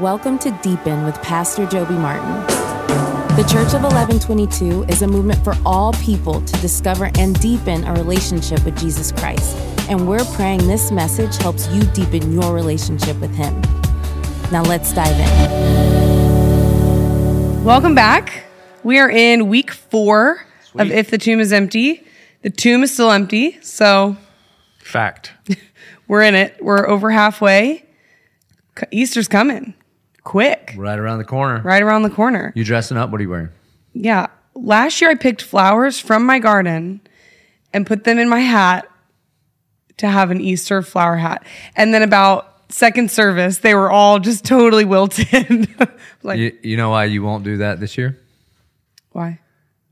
Welcome to Deepen with Pastor Joby Martin. The Church of Eleven22 is a movement for all people to discover and deepen a relationship with Jesus Christ. And we're praying this message helps you deepen your relationship with Him. Now let's dive in. Welcome back. We are in week four of If the Tomb is Empty. The tomb is still empty, so Fact. we're in it. We're over halfway. Easter's coming quick, Right around the corner. right around the corner. You dressing up? What are you wearing? Yeah. Last year I picked flowers from my garden and put them in my hat to have an Easter flower hat. And then about second service, they were all just totally wilted. like, You, you know why you won't do that this year? why?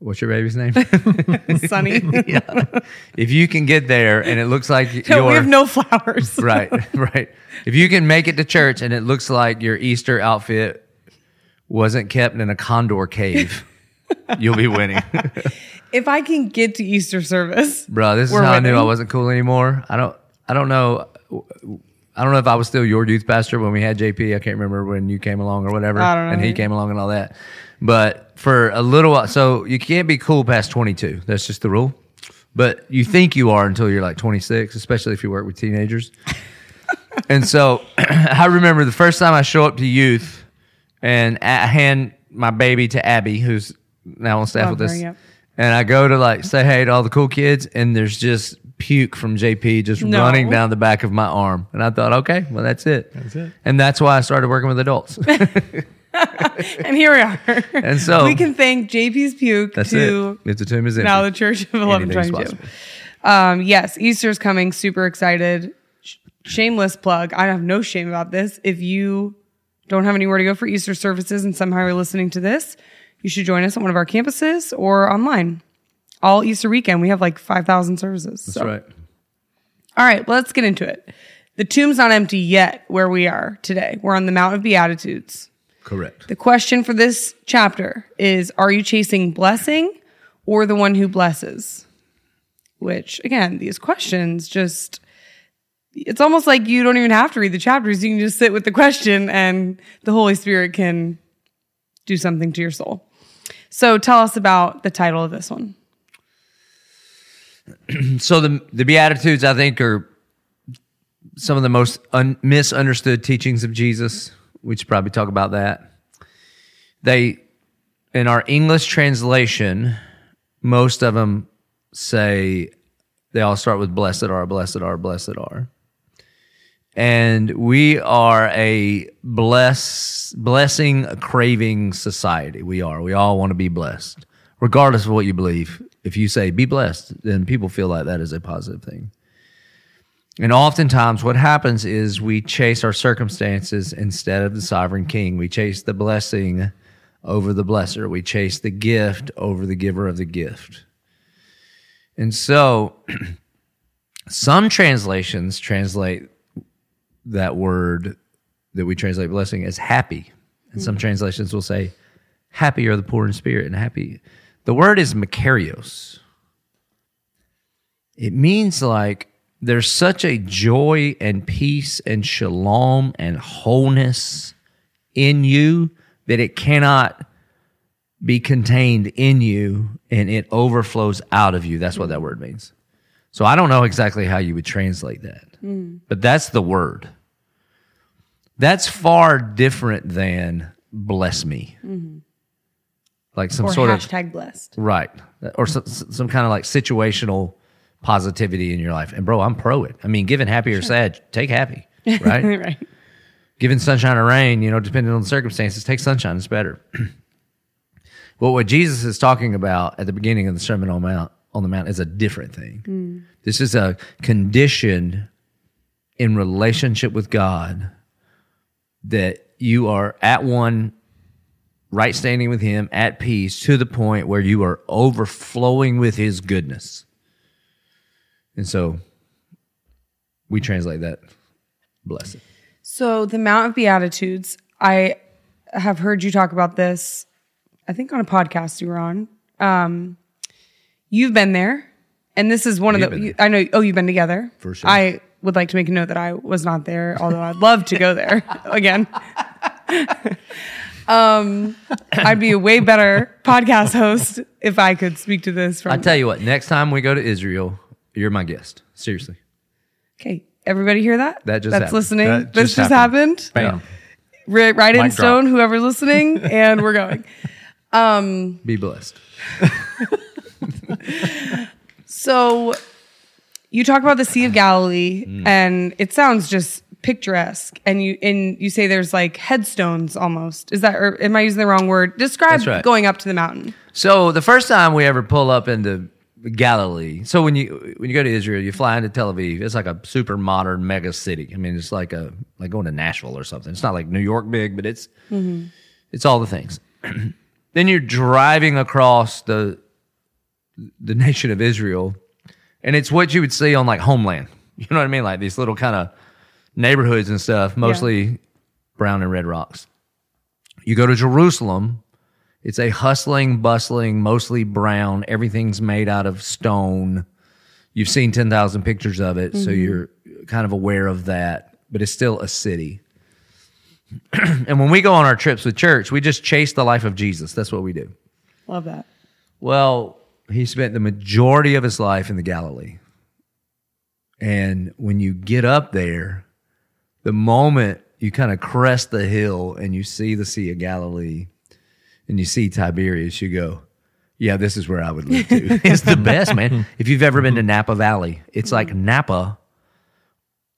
What's your baby's name? Sunny. if you can get there and it looks like No, we have no flowers. right, right. If you can make it to church and it looks like your Easter outfit wasn't kept in a condor cave, you'll be winning. If I can get to Easter service, Bro, this is how I knew I wasn't cool anymore. I don't I don't know I don't know if I was still your youth pastor when we had JP. I can't remember when you came along or whatever. I don't know. And he came along and all that. But for a little while, so you can't be cool past 22. That's just the rule. But you think you are until you're like 26, especially if you work with teenagers. and so I remember the first time I show up to youth and I hand my baby to Abby, who's now on staff Love with her, us. yep. And I go to like say hey to all the cool kids, and there's just puke from JP just No. running down the back of my arm. And I thought, okay, well, that's it. That's it. And that's why I started working with adults. and here we are. And so- we can thank JP's puke That's to it. It's a tomb is empty. now the Church of Anything's Eleven22. possible. Um, yes, Easter's coming. Super excited. Sh- shameless plug. I have no shame about this. If you don't have anywhere to go for Easter services and somehow you're listening to this, you should join us at one of our campuses or online. All Easter weekend, we have like 5,000 services. That's So- right. All right, well, let's get into it. The tomb's not empty yet where we are today. We're on the Mount of Beatitudes. Correct. The question for this chapter is Are you chasing blessing or the one who blesses? Which, again, these questions just, it's almost like you don't even have to read the chapters. You can just sit with the question and the Holy Spirit can do something to your soul. So tell us about the title of this one. So the the Beatitudes, I think, are some of the most un- misunderstood teachings of Jesus. We should probably talk about that. They, in our English translation, most of them say they all start with "Blessed are, blessed are, blessed are," and we are a bless blessing craving society. We are. We all want to be blessed, regardless of what you believe. If you say "be blessed," then people feel like that is a positive thing. And oftentimes, what happens is we chase our circumstances instead of the sovereign king. We chase the blessing over the blesser. We chase the gift over the giver of the gift. And so, some translations translate that word that we translate blessing as happy. And some hmm. translations will say, happy are the poor in spirit and happy. The word is makarios. It means like there's such a joy and peace and shalom and wholeness in you that it cannot be contained in you and it overflows out of you. That's what that word means. So I don't know exactly how you would translate that, mm. but that's the word. That's far different than bless me. Mm-hmm. Like some Or sort of hashtag blessed. Right. Or some, some kind of like situational positivity in your life. And bro, I'm pro it. I mean, given happy or sad, take happy, right? right. given sunshine or rain, you know, depending on the circumstances, take sunshine. It's better. well, what Jesus is talking about at the beginning of the Sermon on Mount on the Mount is a different thing. Hmm. This is a condition in relationship with God that you are at one right standing with him at peace to the point where you are overflowing with his goodness. And so we translate that blessed. So the Mount of Beatitudes, I have heard you talk about this. I think on a podcast you were on. Um, you've been there, and this is one of been the. there. I know. Oh, you've been together For sure. I would like to make a note that I was not there, although I'd love to go there again. um, I'd be a way better podcast host if I could speak to this from. I tell you what, next time we go to Israel, you're my guest. Seriously. okay, everybody hear that? That just That's happened. listening. That this just just happened. happened. Bam. Ri- Write in Mic stone, drop. whoever's listening, and we're going. Be blessed. So you talk about the Sea of Galilee, Mm. and it sounds just picturesque. And you and you say there's like headstones almost. Is that or am I using the wrong word? Describe right. going up to the mountain. So the first time we ever pull up into Galilee, so when you when you go to Israel, you fly into Tel Aviv. It's like a super modern mega city. I mean, it's like a like going to Nashville or something. It's not like New York big, but it's mm-hmm. it's all the things. then you're driving across the the nation of Israel, and it's what you would see on like Homeland. You know what I mean? Like these little kind of neighborhoods and stuff, mostly brown and red rocks. You go to Jerusalem, it's a hustling, bustling, mostly brown. Everything's made out of stone. You've seen 10,000 pictures of it, so mm-hmm. you're kind of aware of that, but it's still a city. and when we go on our trips with church, we just chase the life of Jesus. That's what we do. Love that. Well, he spent the majority of his life in the Galilee. And when you get up there, the moment you kind of crest the hill and you see the Sea of Galilee and you see Tiberias, you go, yeah, this is where I would live too. it's the best, man. If you've ever been to Napa Valley, it's like mm-hmm. Napa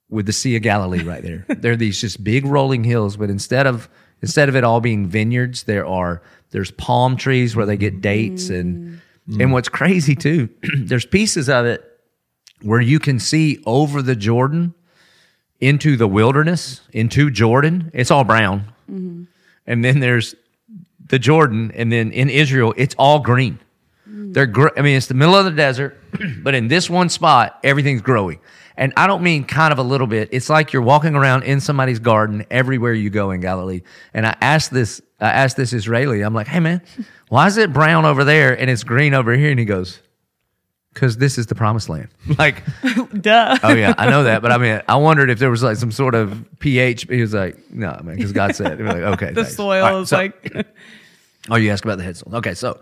with the Sea of Galilee right there. there are these just big rolling hills, but instead of instead of it all being vineyards, there are there's palm trees where they get dates mm. and mm. and what's crazy too, there's pieces of it where you can see over the Jordan into the wilderness, into Jordan. It's all brown. Mm-hmm. And then there's the Jordan, and then in Israel, it's all green. They're, gr- I mean, it's the middle of the desert, but in this one spot, everything's growing. And I don't mean kind of a little bit. It's like you're walking around in somebody's garden everywhere you go in Galilee. And I asked this, I asked this Israeli, I'm like, hey man, why is it brown over there and it's green over here? And he goes, because this is the promised land. Like, Duh. oh yeah, I know that, but I mean, I wondered if there was like some sort of pH. He was like, no, man, because God said. Like, okay, the thanks. soil right, is so- like Oh, you ask about the headstones. Okay, so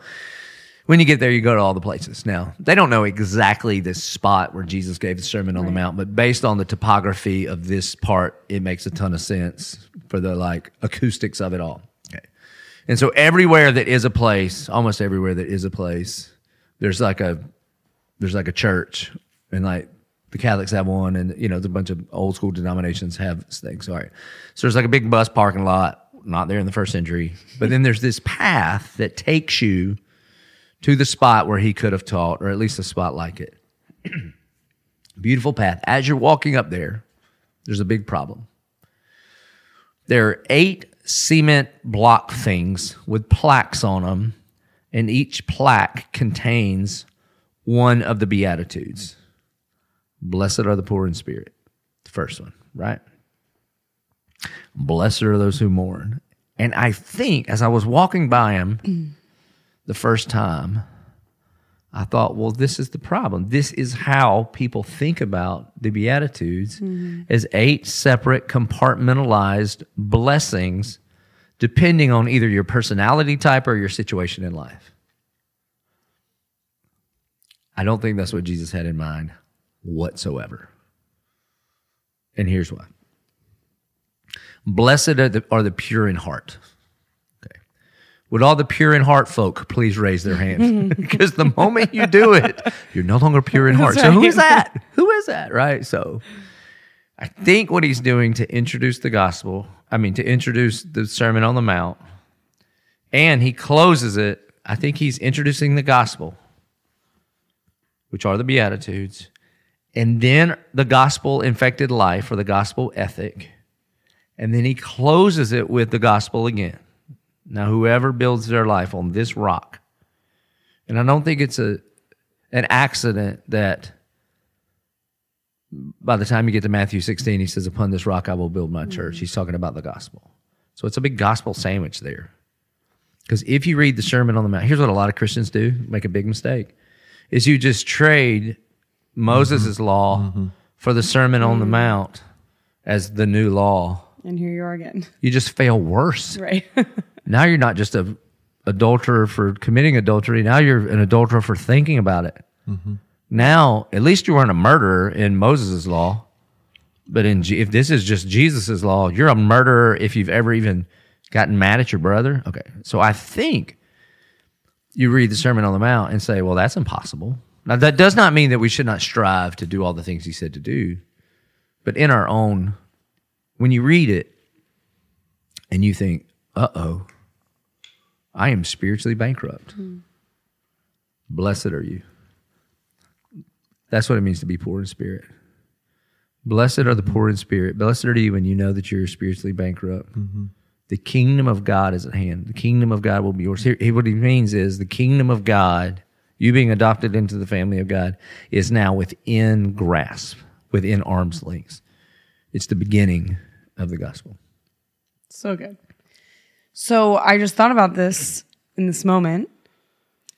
when you get there, you go to all the places. Now, they don't know exactly this spot where Jesus gave the Sermon on the Mount, but based on the topography of this part, it makes a ton of sense for the like acoustics of it all. Okay. And so everywhere that is a place, almost everywhere that is a place, there's like a there's like a church and like the Catholics have one and you know, the bunch of old school denominations have things. All right. So there's like a big bus parking lot, not there in the first century. But then there's this path that takes you to the spot where he could have taught, or at least a spot like it. Beautiful path. As you're walking up there, there's a big problem. There are eight cement block things with plaques on them, and each plaque contains one of the Beatitudes. Blessed are the poor in spirit. The first one, right? Blessed are those who mourn. And I think as I was walking by him the first time, I thought, well, this is the problem. This is how people think about the Beatitudes mm-hmm. as eight separate compartmentalized blessings, depending on either your personality type or your situation in life. I don't think that's what Jesus had in mind whatsoever. And here's why. Blessed are the, are the pure in heart. Okay. Would all the pure in heart folk please raise their hand? because the moment you do it, you're no longer pure in heart. So who's that? Who is that? Right? So I think what he's doing to introduce the gospel, I mean, to introduce the Sermon on the Mount, and he closes it, I think he's introducing the gospel, which are the Beatitudes, and then the gospel infected life or the gospel ethic. And then he closes it with the gospel again. Now, whoever builds their life on this rock, and I don't think it's a an accident that by the time you get to Matthew 16, he says, Upon this rock I will build my church. He's talking about the gospel. So it's a big gospel sandwich there. Because if you read the Sermon on the Mount, here's what a lot of Christians do, make a big mistake, is you just trade Moses' mm-hmm. law mm-hmm. for the Sermon on the mm. Mount as the new law. And here you are again. You just fail worse. Right. Now you're not just a adulterer for committing adultery. Now you're an adulterer for thinking about it. Mm-hmm. Now, at least you weren't a murderer in Moses' law. But in G- if this is just Jesus' law, you're a murderer if you've ever even gotten mad at your brother. Okay. So I think you read the Sermon on the Mount and say, well, that's impossible. Now, that does not mean that we should not strive to do all the things he said to do. But in our own, when you read it and you think, uh oh, I am spiritually bankrupt. Blessed are you. That's what it means to be poor in spirit. Blessed are the poor in spirit. Blessed are you when you know that you're spiritually bankrupt. The kingdom of God is at hand. The kingdom of God will be yours. Here, what he means is the kingdom of God, you being adopted into the family of God, is now within grasp, within arm's length. It's the beginning of the gospel. So good. So I just thought about this in this moment.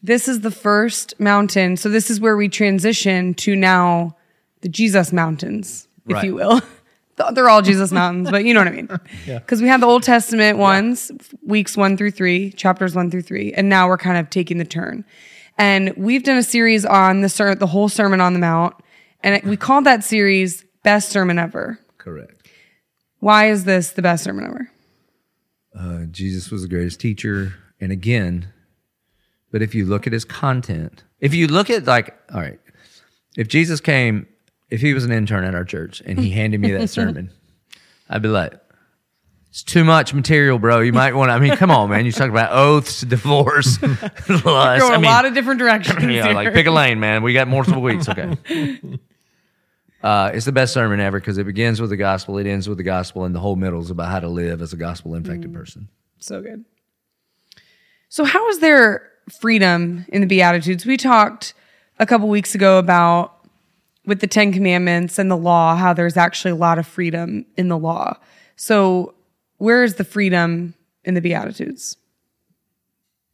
This is the first mountain. So this is where we transition to now the Jesus mountains, if Right. you will. They're all Jesus mountains, but you know what I mean. Because we had the Old Testament ones, weeks one through three, chapters one through three, and now we're kind of taking the turn. And we've done a series on the ser- the whole Sermon on the Mount, and it, we called that series "Best Sermon Ever." Correct. Why is this the best sermon ever? Uh, Jesus was the greatest teacher. And again, but if you look at his content, if you look at like, all right, if Jesus came, if he was an intern at our church and he handed me that sermon, I'd be like, it's too much material, bro. You might want to, I mean, come on, man. You talk about oaths, divorce, lust. Go I a mean, lot of different directions. yeah, here. like pick a lane, man. We got multiple weeks. Okay. Uh, it's the best sermon ever because it begins with the gospel, it ends with the gospel, and the whole middle is about how to live as a gospel infected person. So good. So, how is there freedom in the Beatitudes? We talked a couple weeks ago about with the Ten Commandments and the law, how there's actually a lot of freedom in the law. So, where is the freedom in the Beatitudes?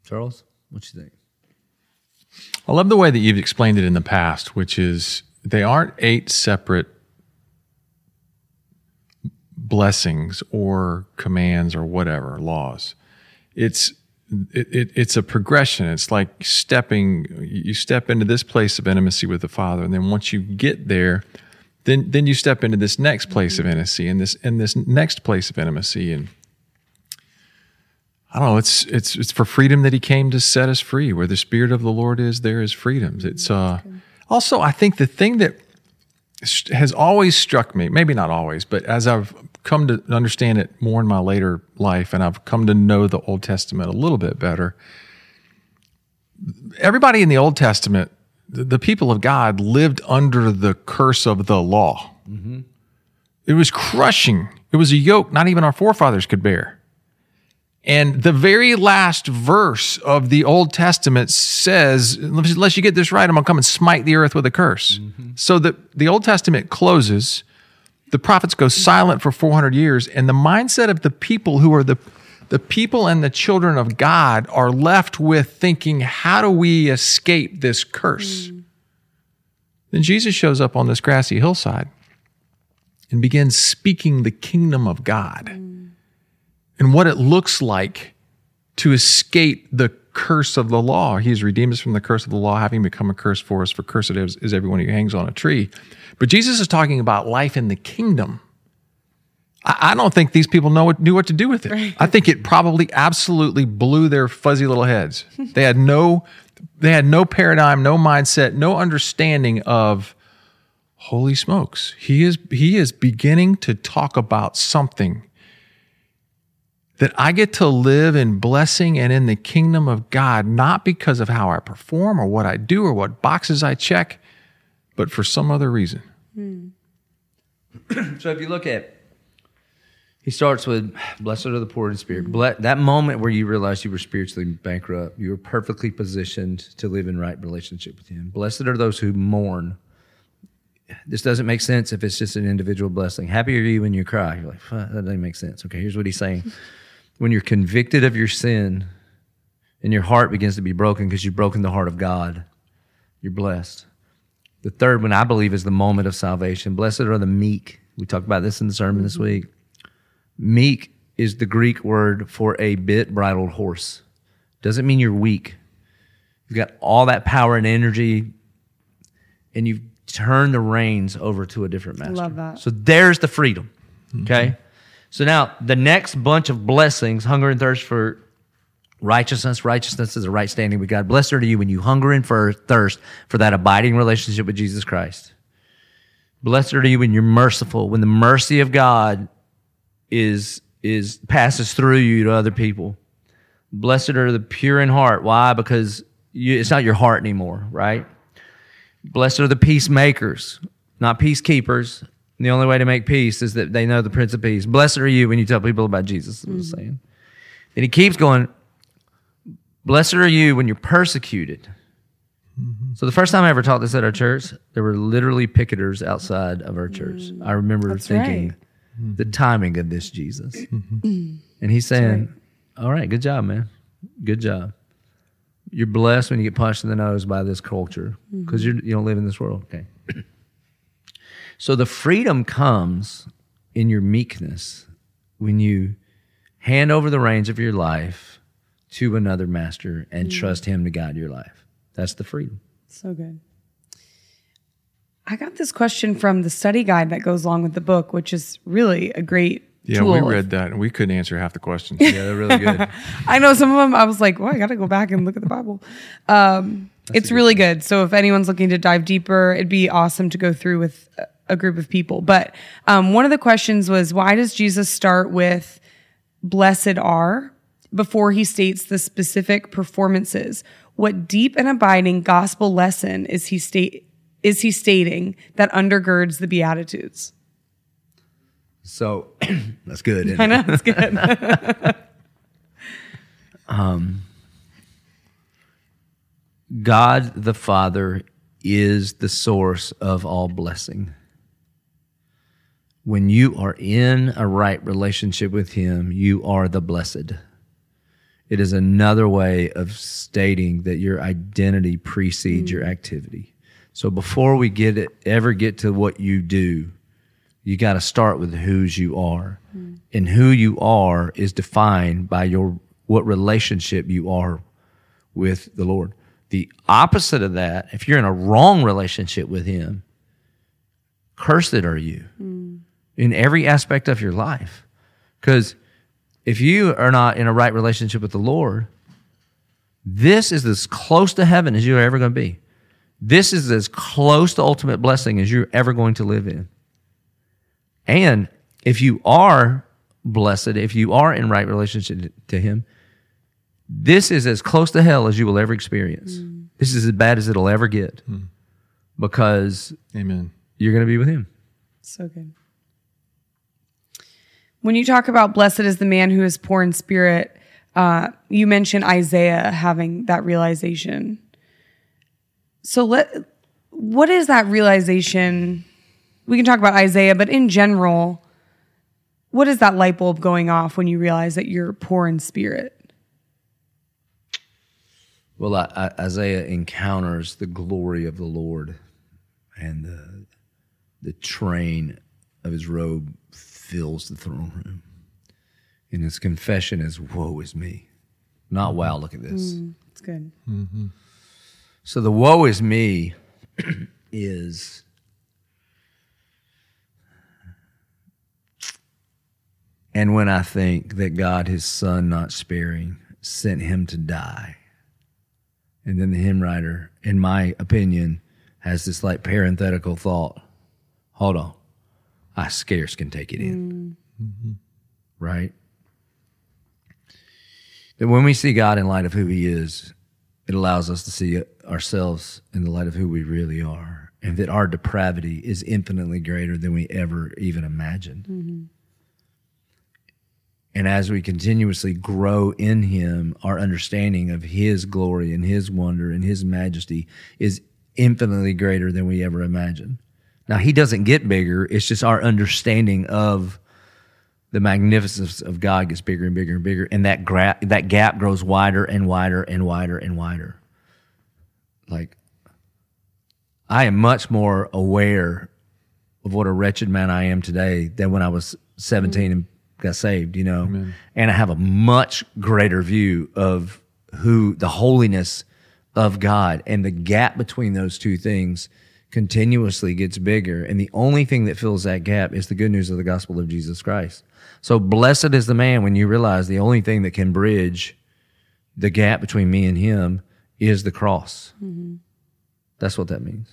Charles, what do you think? I love the way that you've explained it in the past, which is they aren't eight separate blessings or commands or whatever laws. It's it, it, it's a progression. It's like stepping. You step into this place of intimacy with the Father, and then once you get there, then then you step into this next place of intimacy, and this and this next place of intimacy, and I don't know. It's it's it's for freedom that he came to set us free. Where the spirit of the Lord is, there is freedom. It's uh, also I think the thing that has always struck me, maybe not always, but as I've come to understand it more in my later life, and I've come to know the Old Testament a little bit better. Everybody in the Old Testament, the, people of God, lived under the curse of the law. Mm-hmm. It was crushing. It was a yoke not even our forefathers could bear. And the very last verse of the Old Testament says, unless you get this right, I'm going to come and smite the earth with a curse. Mm-hmm. So the, the Old Testament closes, the prophets go silent for 400 years, and the mindset of the people who are the, the people and the children of God are left with thinking, how do we escape this curse? Hmm. Then Jesus shows up on this grassy hillside and begins speaking the kingdom of God hmm. and what it looks like to escape the curse of the law. He has redeemed us from the curse of the law, having become a curse for us, for cursed is, is everyone who hangs on a tree. But Jesus is talking about life in the kingdom. I, I don't think these people know what, knew what to do with it. I think it probably absolutely blew their fuzzy little heads. They had no, they had no paradigm, no mindset, no understanding of holy smokes. He is he is beginning to talk about something that I get to live in blessing and in the kingdom of God, not because of how I perform or what I do or what boxes I check, but for some other reason. Hmm. So if you look at, he starts with, "Blessed are the poor in spirit." Ble- that moment where you realized you were spiritually bankrupt, you were perfectly positioned to live in right relationship with Him. Blessed are those who mourn. This doesn't make sense if it's just an individual blessing. Happy are you when you cry. You're like, that doesn't make sense. Okay, here's what he's saying: when you're convicted of your sin, and your heart begins to be broken because you've broken the heart of God, you're blessed. The third one, I believe, is the moment of salvation. Blessed are the meek. We talked about this in the sermon this mm-hmm. week. Meek is the Greek word for a bit bridled horse. Doesn't mean you're weak. You've got all that power and energy, and you've turned the reins over to a different master. Love that. So there's the freedom. Mm-hmm. Okay. So now the next bunch of blessings, hunger and thirst for righteousness. Righteousness is a right standing with God. Blessed are you when you hunger and thirst for that abiding relationship with Jesus Christ. Blessed are you when you're merciful, when the mercy of God is is passes through you to other people. Blessed are the pure in heart. Why? Because you, it's not your heart anymore, right? Blessed are the peacemakers, not peacekeepers. And the only way to make peace is that they know the Prince of Peace. Blessed are you when you tell people about Jesus. Mm-hmm. saying. Then he keeps going. Blessed are you when you're persecuted. Mm-hmm. So the first time I ever taught this at our church, there were literally picketers outside of our church. Mm-hmm. I remember That's thinking right. the timing of this Jesus. Mm-hmm. And he's saying, right. All right, good job, man. Good job. You're blessed when you get punched in the nose by this culture because mm-hmm. you don't live in this world. Okay. So the freedom comes in your meekness when you hand over the reins of your life to another master and mm. trust him to guide your life. That's the freedom. So good. I got this question from the study guide that goes along with the book, which is really a great yeah, tool. we read that and we couldn't answer half the questions. Yeah, they're really good. I know some of them. I was like, well, I got to go back and look at the Bible. Um, it's good really good. So if anyone's looking to dive deeper, it'd be awesome to go through with a group of people. But um, one of the questions was, why does Jesus start with "Blessed are"? before he states the specific performances. What deep and abiding gospel lesson is he state is he stating that undergirds the beatitudes? So that's good. I know it's good. um, God the Father is the source of all blessing. When you are in a right relationship with Him, you are the blessed. It is another way of stating that your identity precedes mm. your activity. So before we get it, ever get to what you do, you got to start with whose you are. Mm. And who you are is defined by your what relationship you are with the Lord. The opposite of that, if you're in a wrong relationship with him, cursed are you mm. In every aspect of your life. Because if you are not in a right relationship with the Lord, this is as close to heaven as you're ever going to be. This is as close to ultimate blessing as you're ever going to live in. And if you are blessed, if you are in right relationship to Him, this is as close to hell as you will ever experience. Mm. This is as bad as it'll ever get mm. because Amen. You're going to be with Him. So good. When you talk about blessed is the man who is poor in spirit, uh, you mentioned Isaiah having that realization. So let what is that realization? We can talk about Isaiah, but in general, what is that light bulb going off when you realize that you're poor in spirit? Well, I, I, Isaiah encounters the glory of the Lord and the, the train of his robe fills the throne room. And his confession is, Woe is me. Not wow, look at this. Mm, it's good. Mm-hmm. So the woe is me is and when I think that God, his son, not sparing, sent him to die. And then the hymn writer, in my opinion, has this like parenthetical thought. Hold on. I scarce can take it in. Mm-hmm. Right? That when we see God in light of who He is, it allows us to see ourselves in the light of who we really are, and that our depravity is infinitely greater than we ever even imagined. Mm-hmm. And as we continuously grow in Him, our understanding of His glory and His wonder and His majesty is infinitely greater than we ever imagined. Now he doesn't get bigger. It's just our understanding of the magnificence of God gets bigger and bigger and bigger, and that gra- that gap grows wider and wider and wider and wider. Like I am much more aware of what a wretched man I am today than when I was 17 mm-hmm. and got saved, you know, and I have a much greater view of who the holiness of God and the gap between those two things continuously gets bigger. And the only thing that fills that gap is the good news of the gospel of Jesus Christ. So blessed is the man when you realize the only thing that can bridge the gap between me and him is the cross. Mm-hmm. That's what that means.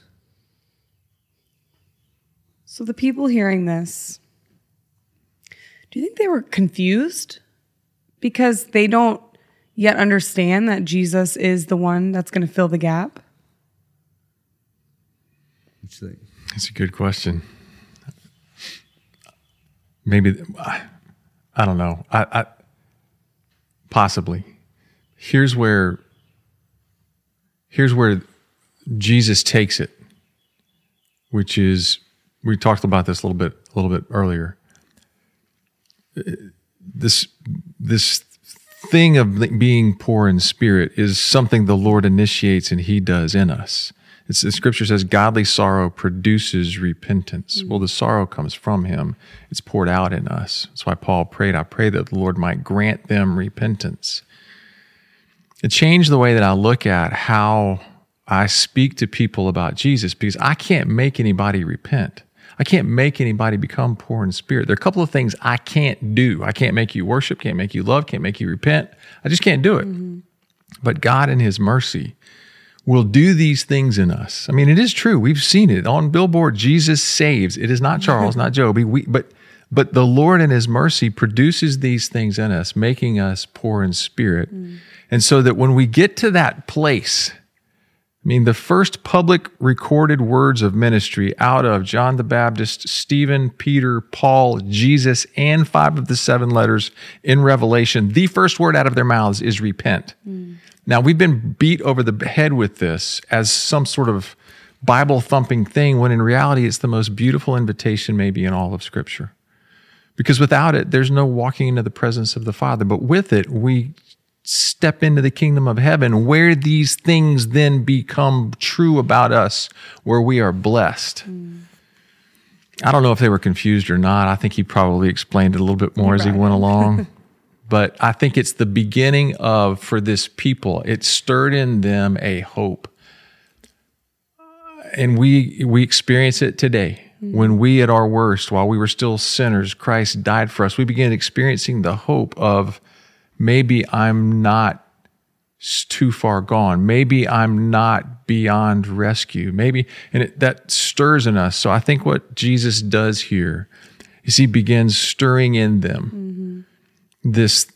So the people hearing this, do you think they were confused because they don't yet understand that Jesus is the one that's going to fill the gap? What you think? That's a good question. Maybe I, I don't know. I, I possibly. Here's where here's where Jesus takes it, which is we talked about this a little bit a little bit earlier. This this thing of being poor in spirit is something the Lord initiates and He does in us. It's, the scripture says, godly sorrow produces repentance. Mm. Well, the sorrow comes from Him, it's poured out in us. That's why Paul prayed, I pray that the Lord might grant them repentance. It changed the way that I look at how I speak to people about Jesus because I can't make anybody repent. I can't make anybody become poor in spirit. There are a couple of things I can't do. I can't make you worship, can't make you love, can't make you repent. I just can't do it. Mm-hmm. But God, in His mercy, will do these things in us. I mean, it is true. We've seen it on billboard. Jesus saves. It is not Charles, not Joby. We, but but the Lord in His mercy produces these things in us, making us poor in spirit, mm. and so that when we get to that place. I mean, the first public recorded words of ministry out of John the Baptist, Stephen, Peter, Paul, Jesus, and five of the seven letters in Revelation, the first word out of their mouths is repent. Mm. Now, we've been beat over the head with this as some sort of Bible thumping thing, when in reality, it's the most beautiful invitation, maybe, in all of Scripture. Because without it, there's no walking into the presence of the Father. But with it, we step into the kingdom of heaven where these things then become true about us, where we are blessed. Mm. I don't know if they were confused or not. I think he probably explained it a little bit more as he went along. but I think it's the beginning of, for this people, it stirred in them a hope. Uh, and we, we experience it today. Mm-hmm. When we, at our worst, while we were still sinners, Christ died for us, we began experiencing the hope of maybe I'm not too far gone. Maybe I'm not beyond rescue. Maybe, and it, that stirs in us. So I think what Jesus does here is he begins stirring in them mm-hmm. This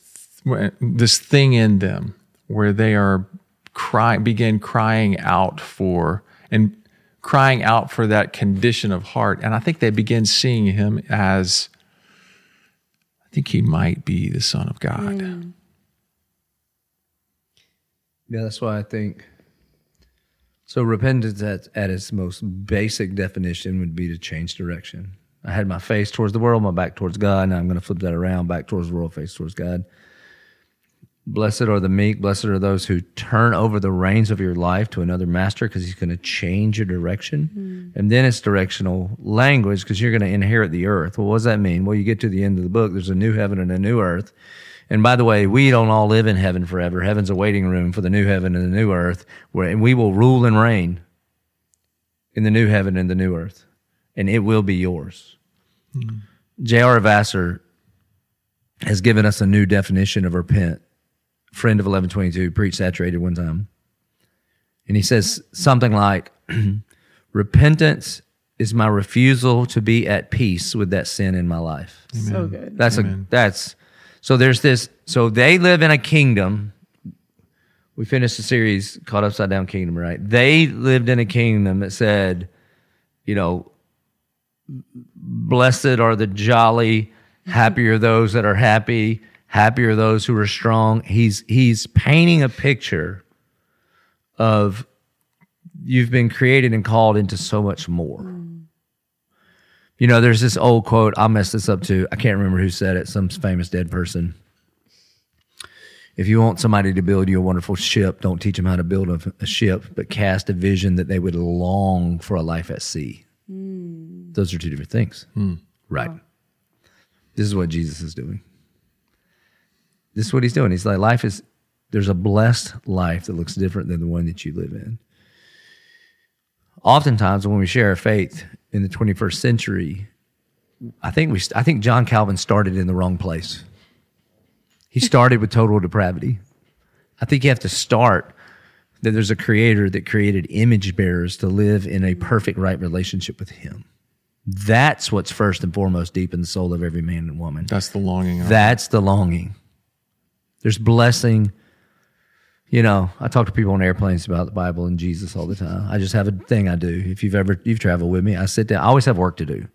this thing in them where they are crying, begin crying out for and crying out for that condition of heart. And I think they begin seeing him as I think he might be the Son of God. Hmm. Yeah, that's why I think. So repentance at, at its most basic definition would be to change direction. I had my face towards the world, my back towards God. Now I'm going to flip that around, back towards the world, face towards God. Blessed are the meek. Blessed are those who turn over the reins of your life to another master because he's going to change your direction. Mm-hmm. And then it's directional language because you're going to inherit the earth. Well, what does that mean? Well, you get to the end of the book, there's a new heaven and a new earth. And by the way, we don't all live in heaven forever. Heaven's a waiting room for the new heaven and the new earth, where and we will rule and reign in the new heaven and the new earth, and it will be yours. Hmm. J.R. Vassar has given us a new definition of repent. Friend of Eleven22 preached saturated one time. And he says something like, Repentance is my refusal to be at peace with that sin in my life. So good. That's a that's so there's this so they live in a kingdom. We finished the series called Upside Down Kingdom, right? They lived in a kingdom that said, you know, blessed are the jolly, happy are those that are happy, happy are those who are strong. He's he's painting a picture of you've been created and called into so much more. Mm. You know, there's this old quote. I'll mess this up too. I can't remember who said it. Some famous dead person. If you want somebody to build you a wonderful ship, don't teach them how to build a, a ship, but cast a vision that they would long for a life at sea. Hmm. Those are two different things. Hmm. Right. This is what Jesus is doing. This is what he's doing. He's like, life is, there's a blessed life that looks different than the one that you live in. Oftentimes, when we share our faith in the 21st century, I think we, I think John Calvin started in the wrong place. He started with total depravity. I think you have to start that there's a creator that created image bearers to live in a mm-hmm. perfect right relationship with him. That's what's first and foremost deep in the soul of every man and woman. That's the longing. That's the longing. There's blessing. You know, I talk to people on airplanes about the Bible and Jesus all the time. I just have a thing I do. If you've ever you've traveled with me, I sit down. I always have work to do.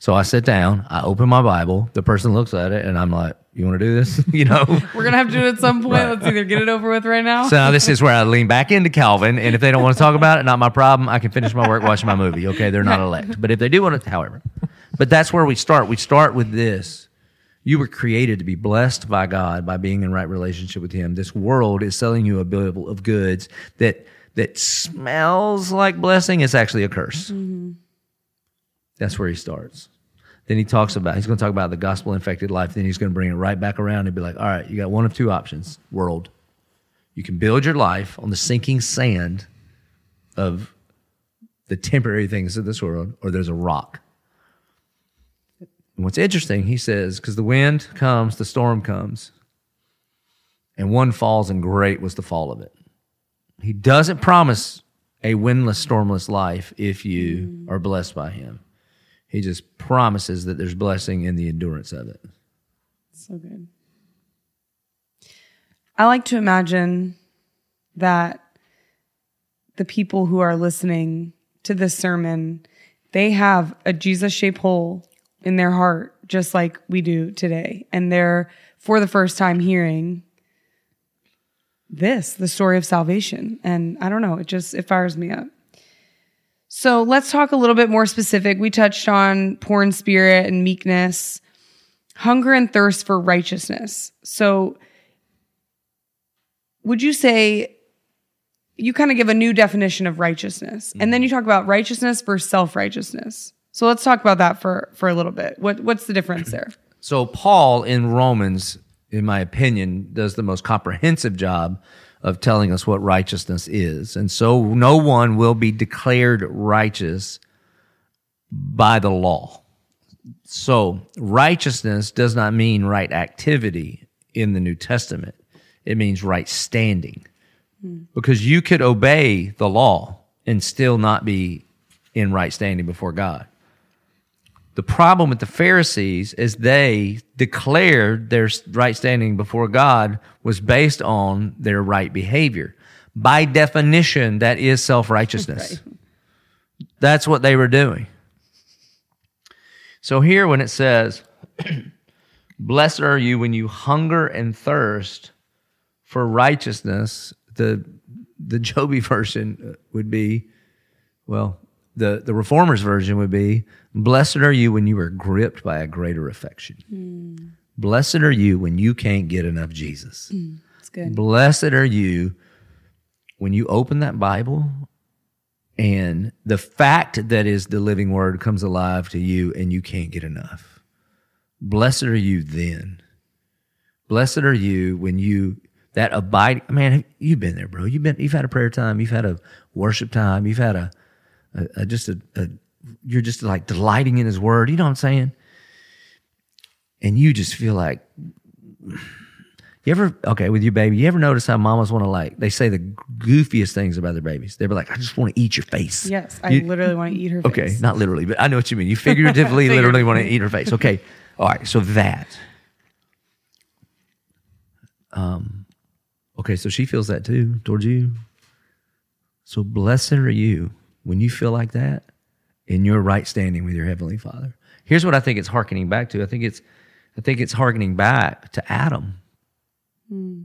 So I sit down, I open my Bible, the person looks at it, and I'm like, You want to do this? you know? We're gonna have to do it at some point. Let's either get it over with right now. So now this is where I lean back into Calvin, and if they don't want to talk about it, not my problem. I can finish my work watching my movie. Okay, they're not elect, but if they do want to, however, but that's where we start. We start with this: you were created to be blessed by God by being in right relationship with Him. This world is selling you a bill of goods that that smells like blessing. It's actually a curse. Mm-hmm. That's where he starts. Then he talks about he's going to talk about the gospel infected life. Then he's going to bring it right back around and be like, all right, you got one of two options, world. You can build your life on the sinking sand of the temporary things of this world, or there's a rock. And what's interesting, he says, because the wind comes, the storm comes, and one falls, and great was the fall of it. He doesn't promise a windless, stormless life if you are blessed by him. He just promises that there's blessing in the endurance of it. So good. I like to imagine that the people who are listening to this sermon, they have a Jesus shaped hole in their heart, just like we do today. And they're, for the first time, hearing this, the story of salvation. And I don't know, it just, it fires me up. So let's talk a little bit more specific. We touched on poor in spirit and meekness, hunger and thirst for righteousness. So would you say you kind of give a new definition of righteousness and then mm-hmm. you talk about righteousness versus self-righteousness. So let's talk about that for for a little bit. What what's the difference there? So Paul in Romans, in my opinion, does the most comprehensive job of telling us what righteousness is. And so no one will be declared righteous by the law. So righteousness does not mean right activity in the New Testament. It means right standing. Because you could obey the law and still not be in right standing before God. The problem with the Pharisees is they declared their right standing before God was based on their right behavior. By definition, that is self righteousness. That's what they were doing. So here, when it says, Blessed are you when you hunger and thirst for righteousness, the, the Joby version would be, well, the, the Reformers version would be, Blessed are you when you are gripped by a greater affection. Hmm. Blessed are you when you can't get enough Jesus. Hmm. It's good. Blessed are you when you open that Bible and the fact that is the living word comes alive to you and you can't get enough. Blessed are you then. Blessed are you when you that abide man you've been there bro you've been you've had a prayer time you've had a worship time you've had a, a, a just a, a you're just like delighting in his word you know what i'm saying and you just feel like you ever okay with your baby? You ever notice how mamas want to like they say the goofiest things about their babies? They're like, I just want to eat your face. Yes, I You- literally want to eat her face. Okay, face. not literally, but I know what you mean. You figuratively, literally want to eat her face. Okay, all right. So that. Um. Okay, so she feels that too towards you. So blessed are you when you feel like that in your right standing with your heavenly Father. Here's what I think it's hearkening back to. I think it's, I think it's hearkening back to Adam. Hmm.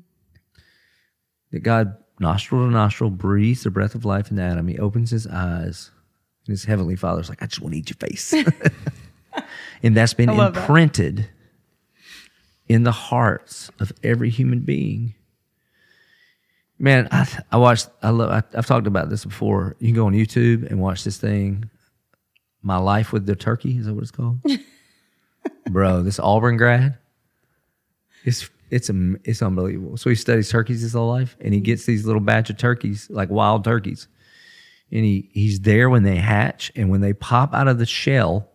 That God nostril to nostril breathes the breath of life into Adam. He opens his eyes, and his heavenly Father's like, "I just want to eat your face," and that's been I love that. imprinted in the hearts of every human being. Man, I, I watched. I love. I, I've talked about this before. You can go on YouTube and watch this thing. My life with the turkey is that what it's called? bro. This Auburn grad, it's it's it's unbelievable. So he studies turkeys his whole life, and he gets these little batch of turkeys, like wild turkeys, and he he's there when they hatch, and when they pop out of the shell,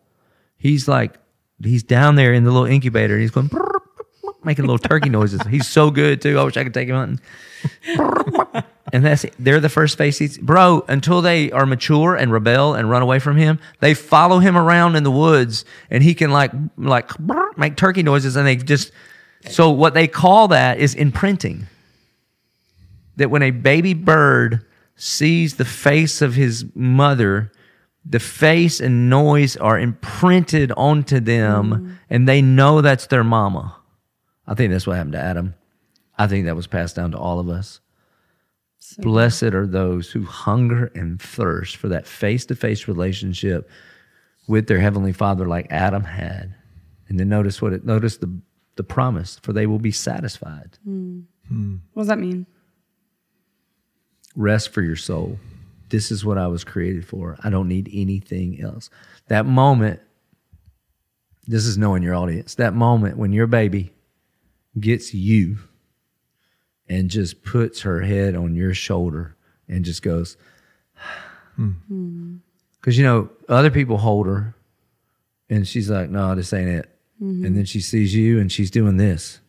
he's like he's down there in the little incubator, and he's going. Making little turkey noises. He's so good too. I wish I could take him hunting. And that's they're the first face he's bro, until they are mature and rebel and run away from him, they follow him around in the woods and he can like like make turkey noises and they just so what they call that is imprinting. That when a baby bird sees the face of his mother, the face and noise are imprinted onto them mm. and they know that's their mama. I think that's what happened to Adam. I think that was passed down to all of us. Blessed are those who hunger and thirst for that face to face relationship with their heavenly Father, like Adam had. And then notice what it notice the the promise, for they will be satisfied. Hmm. Hmm. What does that mean? Rest for your soul. This is what I was created for. I don't need anything else. That moment, this is knowing your audience. That moment when your baby gets you and just puts her head on your shoulder and just goes, because you know, other people hold her and she's like, no, this ain't it. Mm-hmm. And then she sees you and she's doing this.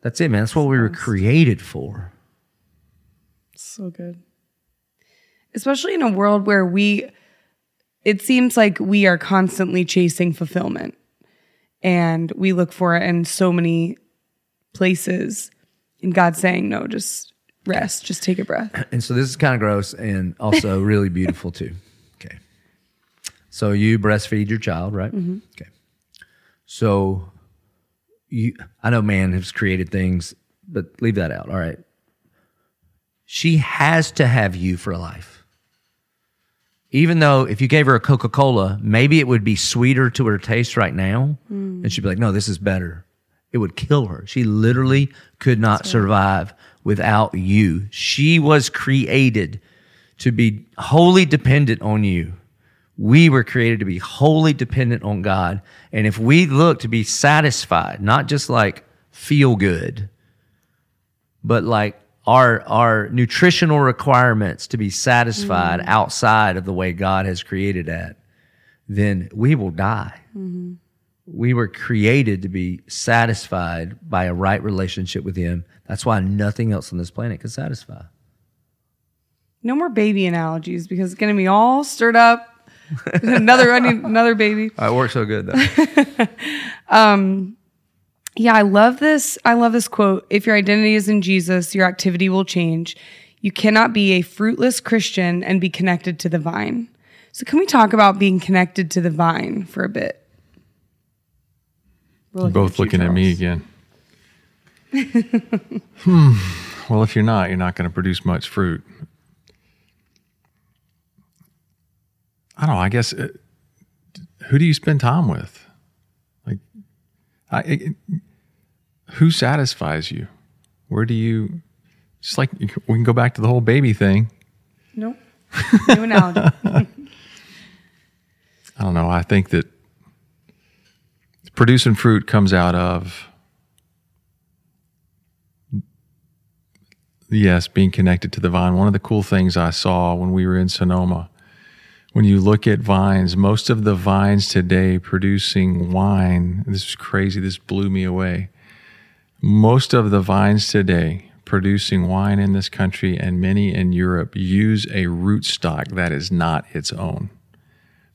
That's it, man. That's what we were created for. So good. Especially in a world where we, it seems like we are constantly chasing fulfillment and we look for it in so many places. And God saying, no, just rest, just take a breath. And so this is kind of gross and also really beautiful too. Okay. So you breastfeed your child, right? Mm-hmm. Okay. So you, I know man has created things, but leave that out. All right. She has to have you for life. Even though if you gave her a Coca Cola, maybe it would be sweeter to her taste right now. And mm. she'd be like, no, this is better. It would kill her. She literally could not survive without you. She was created to be wholly dependent on you. We were created to be wholly dependent on God. And if we look to be satisfied, not just like feel good, but like our our nutritional requirements to be satisfied mm. outside of the way God has created that, then we will die. Mm-hmm. We were created to be satisfied by a right relationship with Him. That's why nothing else on this planet can satisfy. No more baby analogies because it's going to be all stirred up. another, I need another baby. it works so good though. Um, yeah, I love this. I love this quote. If your identity is in Jesus, your activity will change. You cannot be a fruitless Christian and be connected to the vine. So, can we talk about being connected to the vine for a bit? We're Both you, looking at me again. hmm. Well, if you're not, you're not going to produce much fruit. I don't know. I guess uh, who do you spend time with? Like, I, it, who satisfies you? Where do you? Just like we can go back to the whole baby thing. Nope. New analogy. I don't know. I think that producing fruit comes out of yes, being connected to the vine. One of the cool things I saw when we were in Sonoma, when you look at vines, most of the vines today producing wine, this is crazy. This blew me away. Most of the vines today producing wine in this country and many in Europe use a rootstock that is not its own.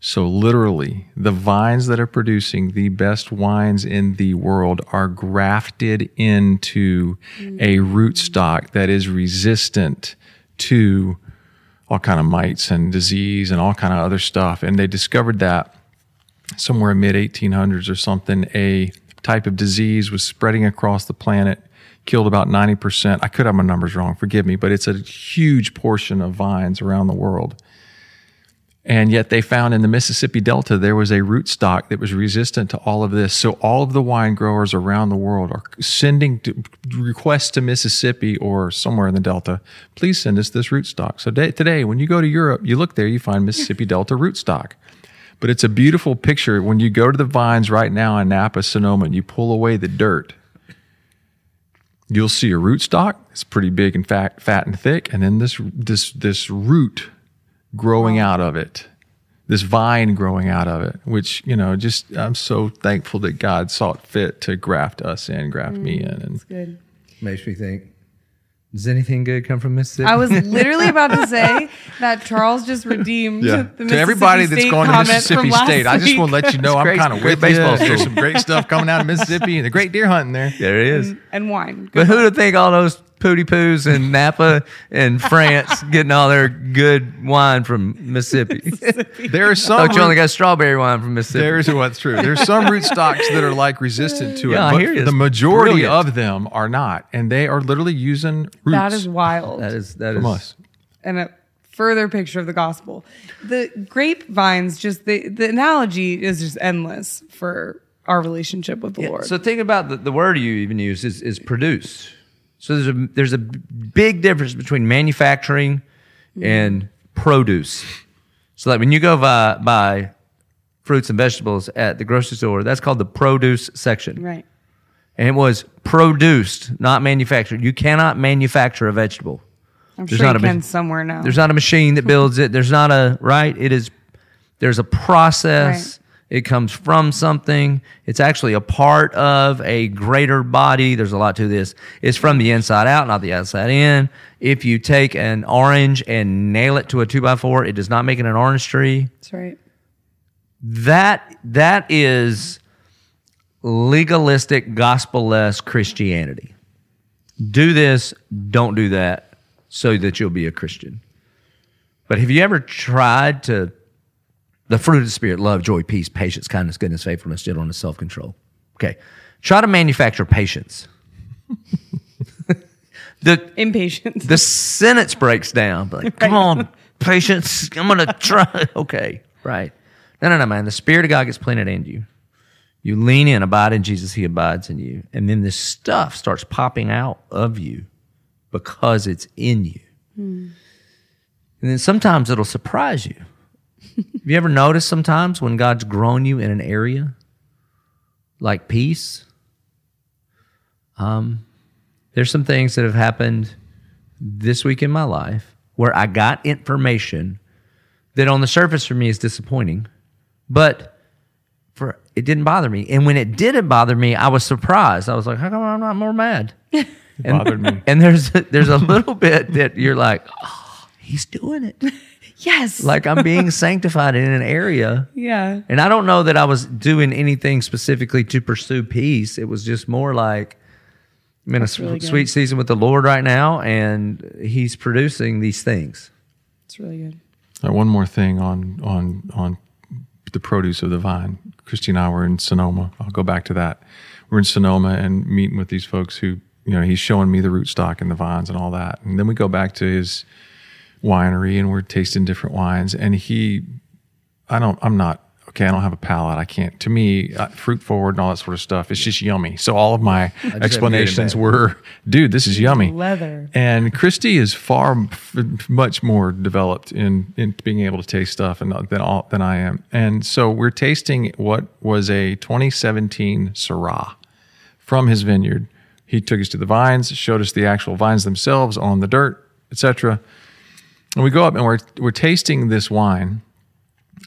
So, literally, the vines that are producing the best wines in the world are grafted into mm. a rootstock that is resistant to all kind of mites and disease and all kind of other stuff. And they discovered that somewhere in mid 1800s or something, a type of disease was spreading across the planet, killed about 90%. I could have my numbers wrong, forgive me, but it's a huge portion of vines around the world. And yet they found in the Mississippi Delta there was a rootstock that was resistant to all of this. So all of the wine growers around the world are sending to, requests to Mississippi or somewhere in the Delta, please send us this rootstock. So day, today, when you go to Europe, you look there, you find Mississippi Delta rootstock. But it's a beautiful picture when you go to the vines right now in Napa, Sonoma, and you pull away the dirt. You'll see a rootstock. It's pretty big and fat, fat and thick, and then this this this root growing out of it, this vine growing out of it. Which you know, just I'm so thankful that God saw fit to graft us in, graft me mm, in, and it's Good. Makes me think. Does anything good come from Mississippi? I was literally about to say that Charles just redeemed Yeah. the to everybody that's going to Mississippi from last State, I just want to let you know I'm kind of great with baseball you. There's some great stuff coming out of Mississippi and the great deer hunting there. there it is. and wine. But who'd have think all those pooty poos in Napa and France getting all their good wine from Mississippi? There are oh, some. Thought you only got strawberry wine from Mississippi. there's what's true. There's some root stocks that are like resistant to it, Yeah, I but hear you. the majority brilliant. of them are not, and they are literally using roots That is wild. that is that from is us. and a further picture of the gospel. The grapevines, just the the analogy is just endless for our relationship with the Lord. So think about the, the word you even use is, is produce. So there's a there's a big difference between manufacturing and produce. So like when you go buy, buy fruits and vegetables at the grocery store, that's called the produce section. right. And it was produced, not manufactured. You cannot manufacture a vegetable. I'm There's sure not you a ma- somewhere now. There's not a machine that builds it. There's not a right. It is. There's a process. It comes from something. It's actually a part of a greater body. There's a lot to this. It's from the inside out, not the outside in. If you take an orange and nail it to a two by four, it does not make it an orange tree. That's right. That that is legalistic, gospel-less Christianity. Do this, don't do that, so that you'll be a Christian. But have you ever tried to the fruit of the spirit, love, joy, peace, patience, kindness, goodness, faithfulness, gentleness, self-control? Okay. Try to manufacture patience. the Impatience. the sentence breaks down. Like, come on, patience. I'm gonna try. Okay, right. No, no, no, man. The Spirit of God gets planted in you. You lean in, abide in Jesus. He abides in you, and then this stuff starts popping out of you because it's in you. Hmm. And then sometimes it'll surprise you. Have you ever noticed sometimes when God's grown you in an area like peace? Um, there's some things that have happened this week in my life where I got information that on the surface for me is disappointing, but for it didn't bother me. And when it didn't bother me, I was surprised. I was like, how come I'm not more mad? And, Bothered me. and there's a, there's a little bit that you're like, oh, he's doing it. Yes. Like I'm being sanctified in an area. yeah. And I don't know that I was doing anything specifically to pursue peace. It was just more like I'm in a really good. sweet season with the Lord right now, and He's producing these things. It's really good. Uh, one more thing on on on the produce of the vine. Christy and I were in Sonoma. I'll go back to that. We're in Sonoma and meeting with these folks who, you know, he's showing me the rootstock and the vines and all that. And then we go back to his winery and we're tasting different wines. And he, I don't, I'm not okay. I don't have a palate. I can't. To me, uh, fruit forward and all that sort of stuff. It's just yummy. So all of my explanations were, dude, this is yummy. Leather. And Christy is far f- much more developed in in being able to taste stuff and than all than I am. And so we're tasting what was a 2017 Syrah from his vineyard. He took us to the vines, showed us the actual vines themselves on the dirt, etc. And we go up and we're we're tasting this wine,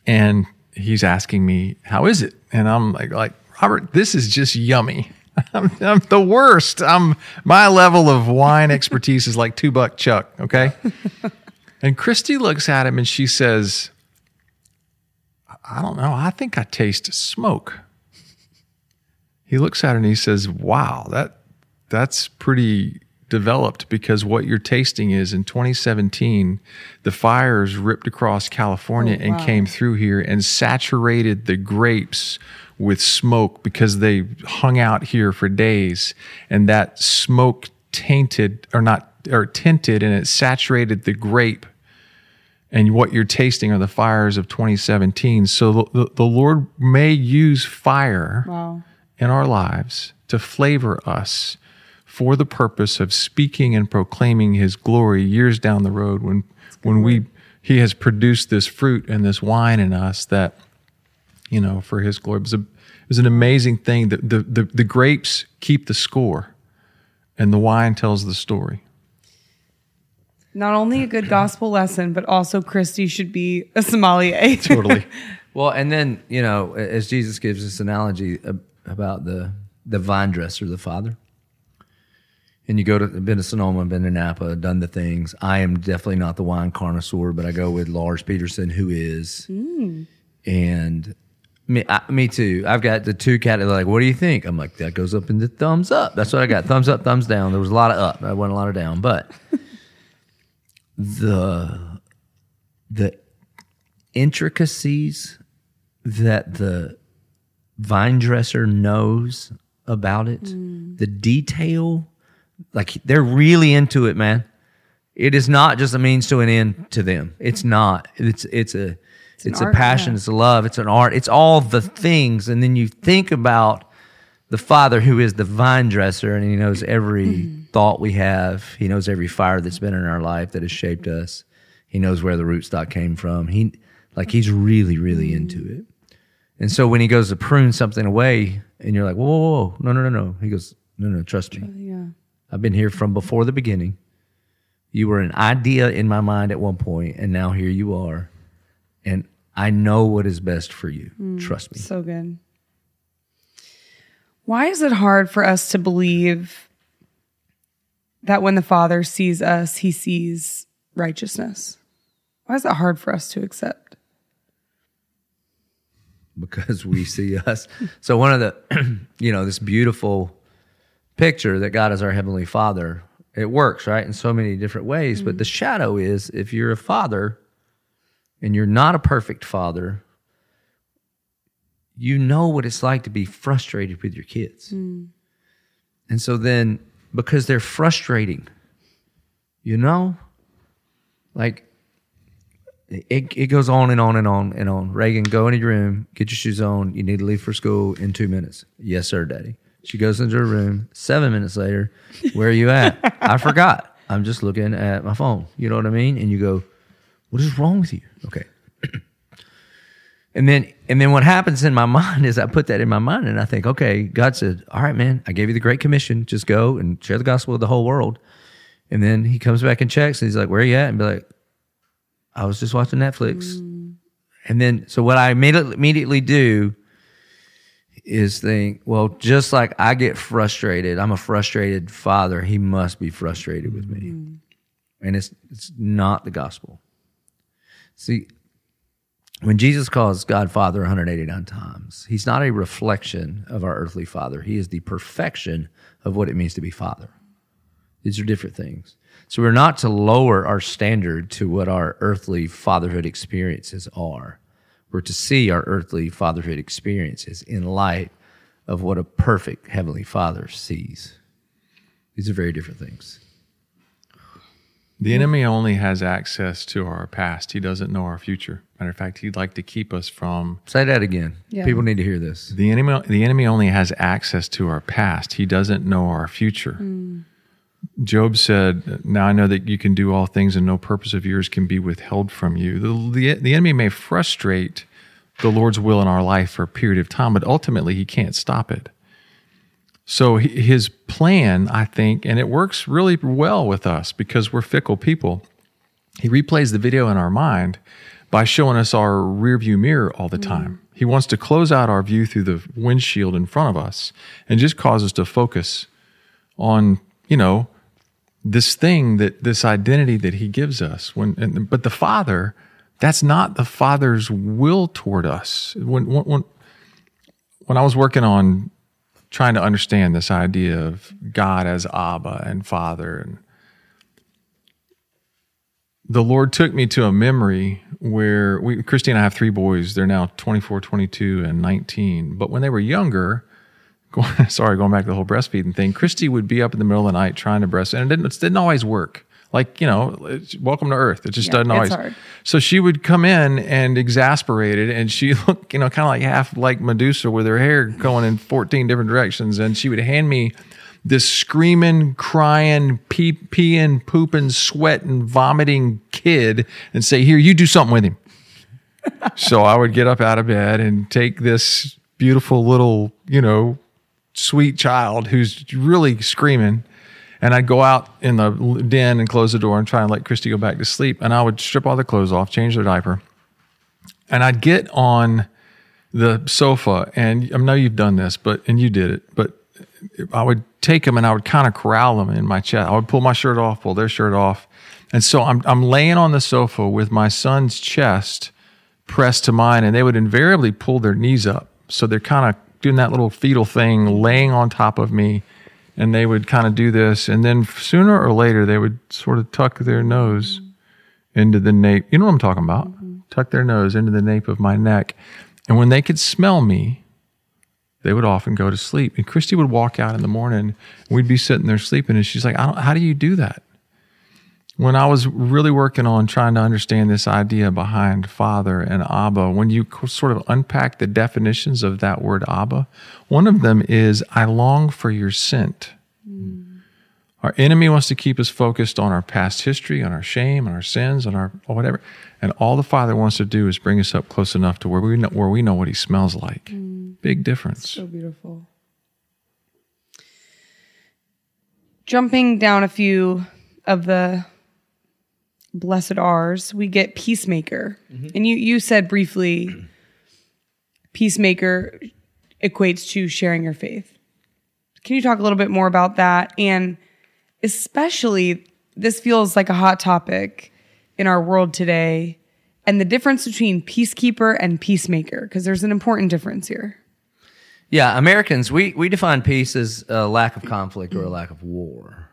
and he's asking me, "How is it?" And I'm like, "Like Robert, this is just yummy." I'm, I'm the worst. I'm my level of wine expertise is like two buck chuck. Okay. and Christy looks at him and she says, "I don't know. I think I taste smoke." He looks at her and he says, "Wow, that that's pretty developed because what you're tasting is in 2017 the fires ripped across California Oh, and came through here and saturated the grapes with smoke because they hung out here for days. And that smoke tainted or not or tinted and it saturated the grape and what you're tasting are the fires of 2017 so the, the, the lord may use fire Wow. in our lives to flavor us for the purpose of speaking and proclaiming his glory years down the road when when we he has produced this fruit and this wine in us that you know, for His glory. It was, a, it was an amazing thing. The, the, the, the grapes keep the score, and the wine tells the story. Not only a good gospel lesson, but also Christy should be a sommelier. Totally. Well, and then you know, as Jesus gives this analogy about the the vine dresser, the father, and you go to been to Sonoma, been to Napa, done the things. I am definitely not the wine connoisseur, but I go with Lars Peterson, who is, mm. and me, I, me too. I've got the two cat. Like, "What do you think?" I'm like, "That goes up in the thumbs up." That's what I got. Thumbs up, thumbs down. There was a lot of up. I wasn't a lot of down, but the the intricacies that the vine dresser knows about it, mm. the detail, like they're really into it, man. It is not just a means to an end to them. It's not. It's it's a it's, an a art, passion. yeah. It's a love. It's an art. It's all the things, and then you think about the Father who is the vine dresser, and He knows every hmm. thought we have. He knows every fire that's been in our life that has shaped us. He knows where the rootstock came from. He like He's really, really hmm. into it. And so when He goes to prune something away, and you're like, whoa, whoa, whoa, no, no, no, no. He goes, no, no, trust me. I've been here from before the beginning. You were an idea in my mind at one point, and now here you are. And I know what is best for you. Mm, Trust me. So good. Why is it hard for us to believe that when the Father sees us, he sees righteousness? Why is it hard for us to accept? because we see us. So one of the, you know, this beautiful picture that God is our heavenly Father. It works right in so many different ways, but the mm-hmm. shadow is if you're a father and you're not a perfect father, you know what it's like to be frustrated with your kids. Mm. And so then because they're frustrating, you know, like it, it goes on and on and on and on. Reagan, go into your room, get your shoes on. You need to leave for school in two minutes. Yes, sir, daddy. She goes into her room. Seven minutes later, where are you at? I forgot. I'm just looking at my phone. You know what I mean? And you go, what is wrong with you? Okay. and then and then what happens in my mind is I put that in my mind and I think, okay, God said, all right, man, I gave you the great commission. Just go and share the gospel with the whole world. And then he comes back and checks and he's like, where are you at? And be like, I was just watching Netflix. Mm. And then, so what I immediately, immediately do is think, well, just like I get frustrated, I'm a frustrated father. He must be frustrated with me. Mm-hmm. And it's, it's not the gospel. See, when Jesus calls God Father 189 times, he's not a reflection of our earthly father. He is the perfection of what it means to be father. These are different things. So we're not to lower our standard to what our earthly fatherhood experiences are. We're to see our earthly fatherhood experiences in light of what a perfect heavenly father sees. These are very different things. The enemy only has access to our past. He doesn't know our future. Matter of fact, he'd like to keep us from Say that again. Yeah. People need to hear this. the enemy. The enemy only has access to our past. He doesn't know our future. Mm. Job said, "Now I know that you can do all things, and no purpose of yours can be withheld from you." The, the, the enemy may frustrate the Lord's will in our life for a period of time, but ultimately, he can't stop it. So his plan, I think, and it works really well with us because we're fickle people. He replays the video in our mind by showing us our rear view mirror all the time. Mm-hmm. He wants to close out our view through the windshield in front of us and just cause us to focus on, you know, this thing that this identity that he gives us. When and, but the Father, that's not the Father's will toward us. When when when, I was working on trying to understand this idea of God as Abba and Father and the Lord took me to a memory where we, Christy and I have three boys. They're now 24, 22, and 19. But when they were younger, going, sorry, going back to the whole breastfeeding thing, Christy would be up in the middle of the night trying to breastfeed, and it didn't, it didn't always work. Like, you know, welcome to earth. It just Yeah, doesn't always. hard. So she would come in and exasperated, and she looked, you know, kind of like half like Medusa with her hair going in 14 different directions. And she would hand me this screaming, crying, pee, peeing, pooping, sweating, vomiting kid and say, Here, you do something with him. so I would get up out of bed and take this beautiful little, you know, sweet child who's really screaming. And I'd go out in the den and close the door and try and let Christy go back to sleep. And I would strip all the clothes off, change their diaper. And I'd get on the sofa. And I know you've done this, but, and you did it, but I would take them and I would kind of corral them in my chest. I would pull my shirt off, pull their shirt off. And so I'm, I'm laying on the sofa with my son's chest pressed to mine, and they would invariably pull their knees up. So they're kind of doing that little fetal thing, laying on top of me, and they would kind of do this. And then sooner or later, they would sort of tuck their nose into the nape. You know what I'm talking about? Mm-hmm. Tuck their nose into the nape of my neck. And when they could smell me, they would often go to sleep. And Christy would walk out in the morning, and we'd be sitting there sleeping, and she's like, I don't, how do you do that? When I was really working on trying to understand this idea behind Father and Abba, when you sort of unpack the definitions of that word Abba, one of them is, I long for your scent. Mm. Our enemy wants to keep us focused on our past history, on our shame, on our sins, on our whatever. And all the Father wants to do is bring us up close enough to where we know, where we know what He smells like. Mm. Big difference. So beautiful. Jumping down a few of the blessed ours, we get peacemaker. Mm-hmm. And you you said briefly peacemaker equates to sharing your faith. Can you talk a little bit more about that and especially this feels like a hot topic in our world today and the difference between peacekeeper and peacemaker because there's an important difference here. Yeah, Americans we we define peace as a lack of conflict or a lack of war.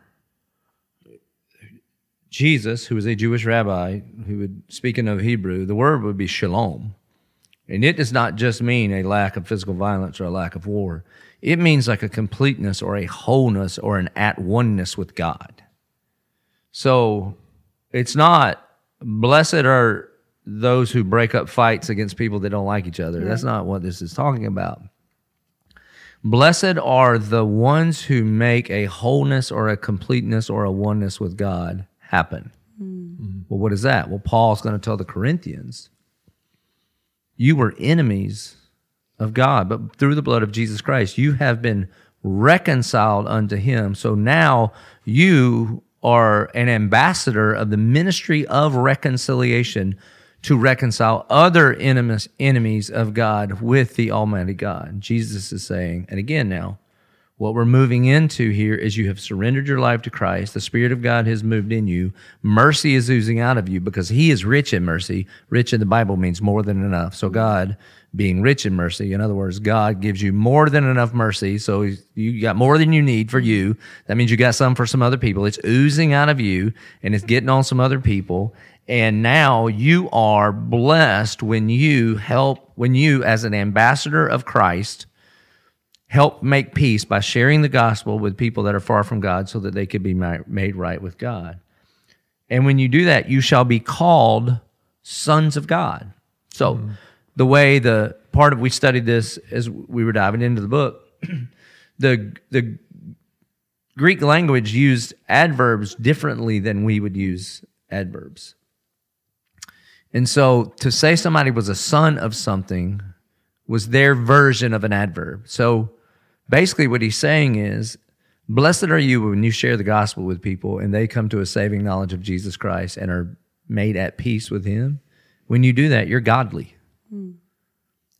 Jesus, who was a Jewish rabbi who would, speaking of Hebrew, the word would be shalom. And it does not just mean a lack of physical violence or a lack of war. It means like a completeness or a wholeness or an at oneness with God. So it's not blessed are those who break up fights against people that don't like each other. That's not what this is talking about. Blessed are the ones who make a wholeness or a completeness or a oneness with God happen. Mm-hmm. Well, what is that? Well, Paul's going to tell the Corinthians, you were enemies of God, but through the blood of Jesus Christ, you have been reconciled unto him. So now you are an ambassador of the ministry of reconciliation to reconcile other enemies, enemies of God with the Almighty God. Jesus is saying, and again now, what we're moving into here is you have surrendered your life to Christ. The Spirit of God has moved in you. Mercy is oozing out of you because He is rich in mercy. Rich in the Bible means more than enough. So God being rich in mercy, in other words, God gives you more than enough mercy. So you got more than you need for you. That means you got some for some other people. It's oozing out of you and it's getting on some other people. And now you are blessed when you help, when you, as an ambassador of Christ, help make peace by sharing the gospel with people that are far from God so that they could be made right with God. And when you do that, you shall be called sons of God. So, mm. the way the part of we studied this as we were diving into the book, the the Greek language used adverbs differently than we would use adverbs. And so to say somebody was a son of something was their version of an adverb. So basically what he's saying is blessed are you when you share the gospel with people and they come to a saving knowledge of jesus christ and are made at peace with him. When you do that you're godly. Mm.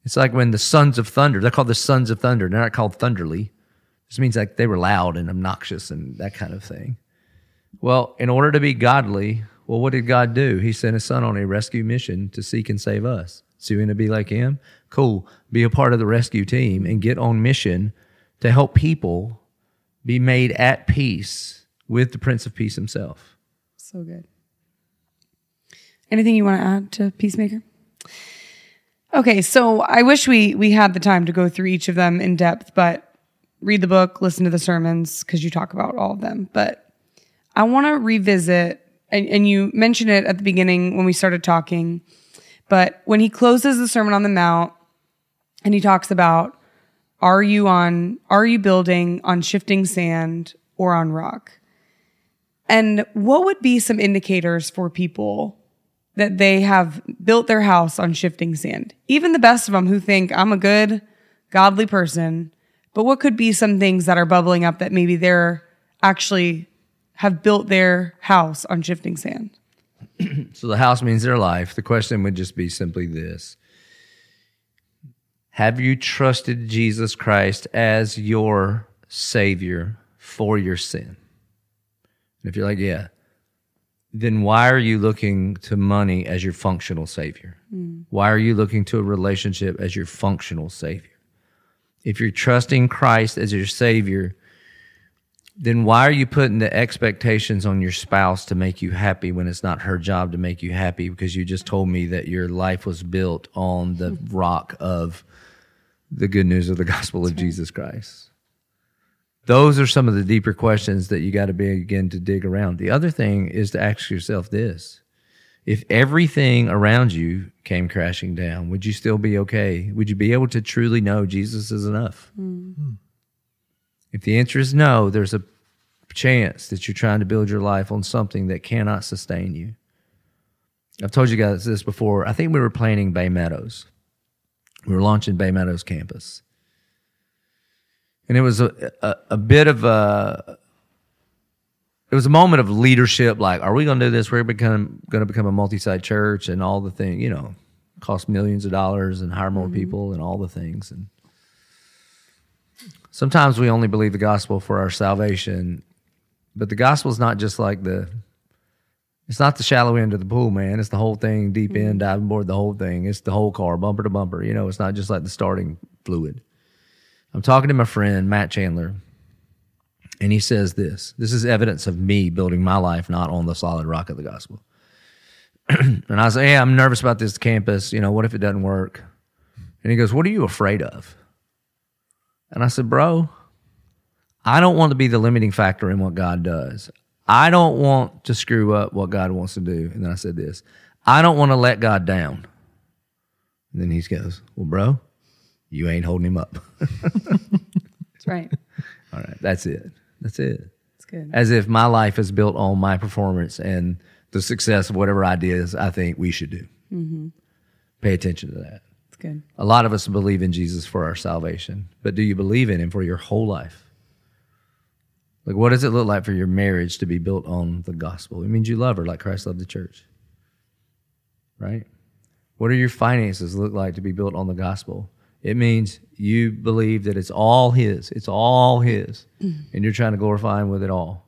it's like when the sons of thunder they're called the sons of thunder. They're not called thunderly. This means like they were loud and obnoxious and that kind of thing. Well in order to be godly well what did god do? He sent his son on a rescue mission to seek and save us. So you want to be like him? Cool. Be a part of the rescue team and get on mission to help people be made at peace with the Prince of Peace himself. So good. Anything you want to add to Peacemaker? Okay, so I wish we we had the time to go through each of them in depth, but read the book, listen to the sermons because you talk about all of them. But I want to revisit, and, and you mentioned it at the beginning when we started talking, but when he closes the Sermon on the Mount and he talks about are you on, are you building on shifting sand or on rock? And what would be some indicators for people that they have built their house on shifting sand. Even the best of them who think I'm a good, godly person, but what could be some things that are bubbling up that maybe they're actually have built their house on shifting sand? So the house means their life. The question would just be simply this Have you trusted Jesus Christ as your Savior for your sin? And if you're like, yeah, then why are you looking to money as your functional Savior? Hmm. Why are you looking to a relationship as your functional Savior? If you're trusting Christ as your Savior, then why are you putting the expectations on your spouse to make you happy when it's not her job to make you happy because you just told me that your life was built on the hmm. rock of the good news of the gospel of Jesus Christ? Those are some of the deeper questions that you got to begin to dig around. The other thing is to ask yourself this. If everything around you came crashing down, would you still be okay? Would you be able to truly know Jesus is enough? Hmm. Hmm. If the answer is no, there's a chance that you're trying to build your life on something that cannot sustain you. I've told you guys this before. I think we were planning Baymeadows. We were launching Baymeadows campus. And it was a, a, a bit of a it was a moment of leadership like are we going to do this? We're become going to become a multi-site church and all the thing you know cost millions of dollars and hire more mm-hmm. people and all the things. And sometimes we only believe the gospel for our salvation but the gospel is not just like the it's not the shallow end of the pool man. It's the whole thing deep end mm-hmm. diving board the whole thing. It's the whole car bumper to bumper you know. It's not just like the starting fluid. I'm talking to my friend matt chandler and he says this. This is evidence of me building my life not on the solid rock of the gospel. And i say hey i'm nervous about this campus. You know what if it doesn't work? And he goes what are you afraid of? And I said, Bro, I don't want to be the limiting factor in what God does. I don't want to screw up what God wants to do. And then I said this I don't want to let God down. And then he goes, Well, bro, you ain't holding him up. That's right. All right, that's it. That's it. That's good. As if my life is built on my performance and the success of whatever ideas I think we should do. Mm-hmm. Pay attention to that. That's good. A lot of us believe in Jesus for our salvation, but do you believe in him for your whole life? Like, what does it look like for your marriage to be built on the gospel? It means you love her like Christ loved the church, right? What do your finances look like to be built on the gospel? It means you believe that it's all His, it's all His, mm. and you're trying to glorify Him with it all.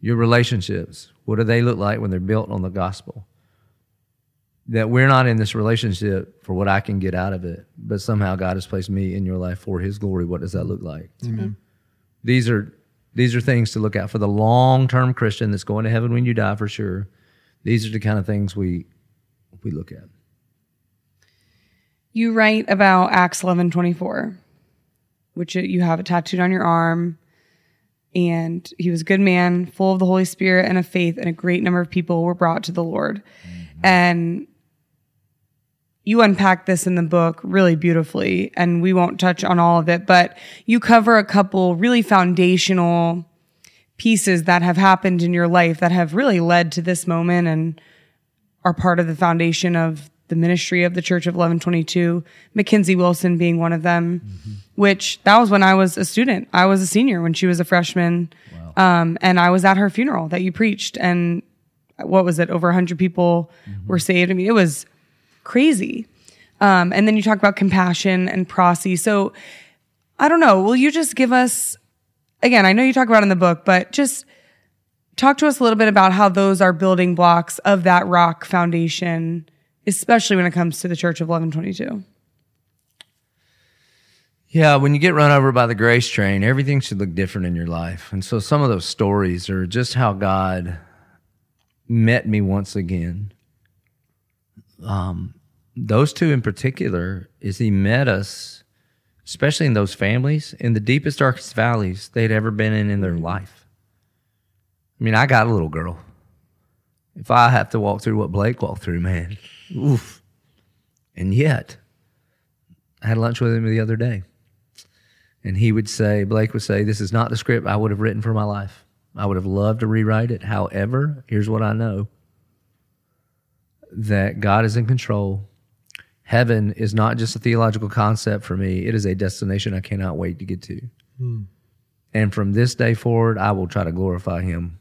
Your relationships, what do they look like when they're built on the gospel? that we're not in this relationship for what I can get out of it, but somehow God has placed me in your life for His glory. What does that look like? Amen. These are these are things to look at for the long term Christian that's going to heaven when you die for sure. These are the kind of things we we look at. You write about Acts eleven twenty four, which you have it tattooed on your arm. And he was a good man, full of the Holy Spirit and of faith, and a great number of people were brought to the Lord. Mm-hmm. And you unpack this in the book really beautifully, and we won't touch on all of it, but you cover a couple really foundational pieces that have happened in your life that have really led to this moment and are part of the foundation of the ministry of the Church of Eleven22, Mackenzie Wilson being one of them, which that was when I was a student. I was a senior when she was a freshman. Um, and I was at her funeral that you preached. And what was it? Over 100 people were saved. I mean, it was crazy. Um, and then you talk about compassion and prosy. So I don't know. Will you just give us, again, I know you talk about in the book, but just talk to us a little bit about how those are building blocks of that rock foundation, especially when it comes to the Church of Eleven22. Yeah, when you get run over by the grace train, everything should look different in your life. And so some of those stories are just how God met me once again. Um, those two in particular is he met us, especially in those families, in the deepest, darkest valleys they'd ever been in in their life. I mean, I got a little girl. If I have to walk through what Blake walked through, man, oof. And yet, I had lunch with him the other day. And he would say, Blake would say, This is not the script I would have written for my life. I would have loved to rewrite it. However, here's what I know that God is in control. Heaven is not just a theological concept for me, it is a destination I cannot wait to get to. Hmm. And from this day forward, I will try to glorify Him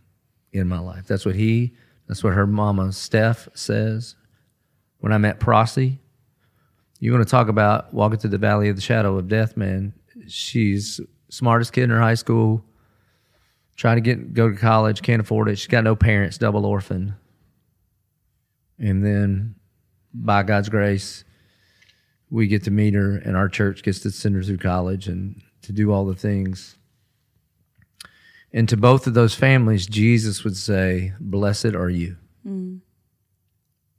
in my life. That's what he, that's what her mama, Steph, says. When I met Prosy, you want to talk about walking through the valley of the shadow of death, man. She's smartest kid in her high school, trying to get go to college, can't afford it. She's got no parents, double orphan. And then by God's grace, we get to meet her and our church gets to send her through college and to do all the things. And to both of those families, Jesus would say, Blessed are you.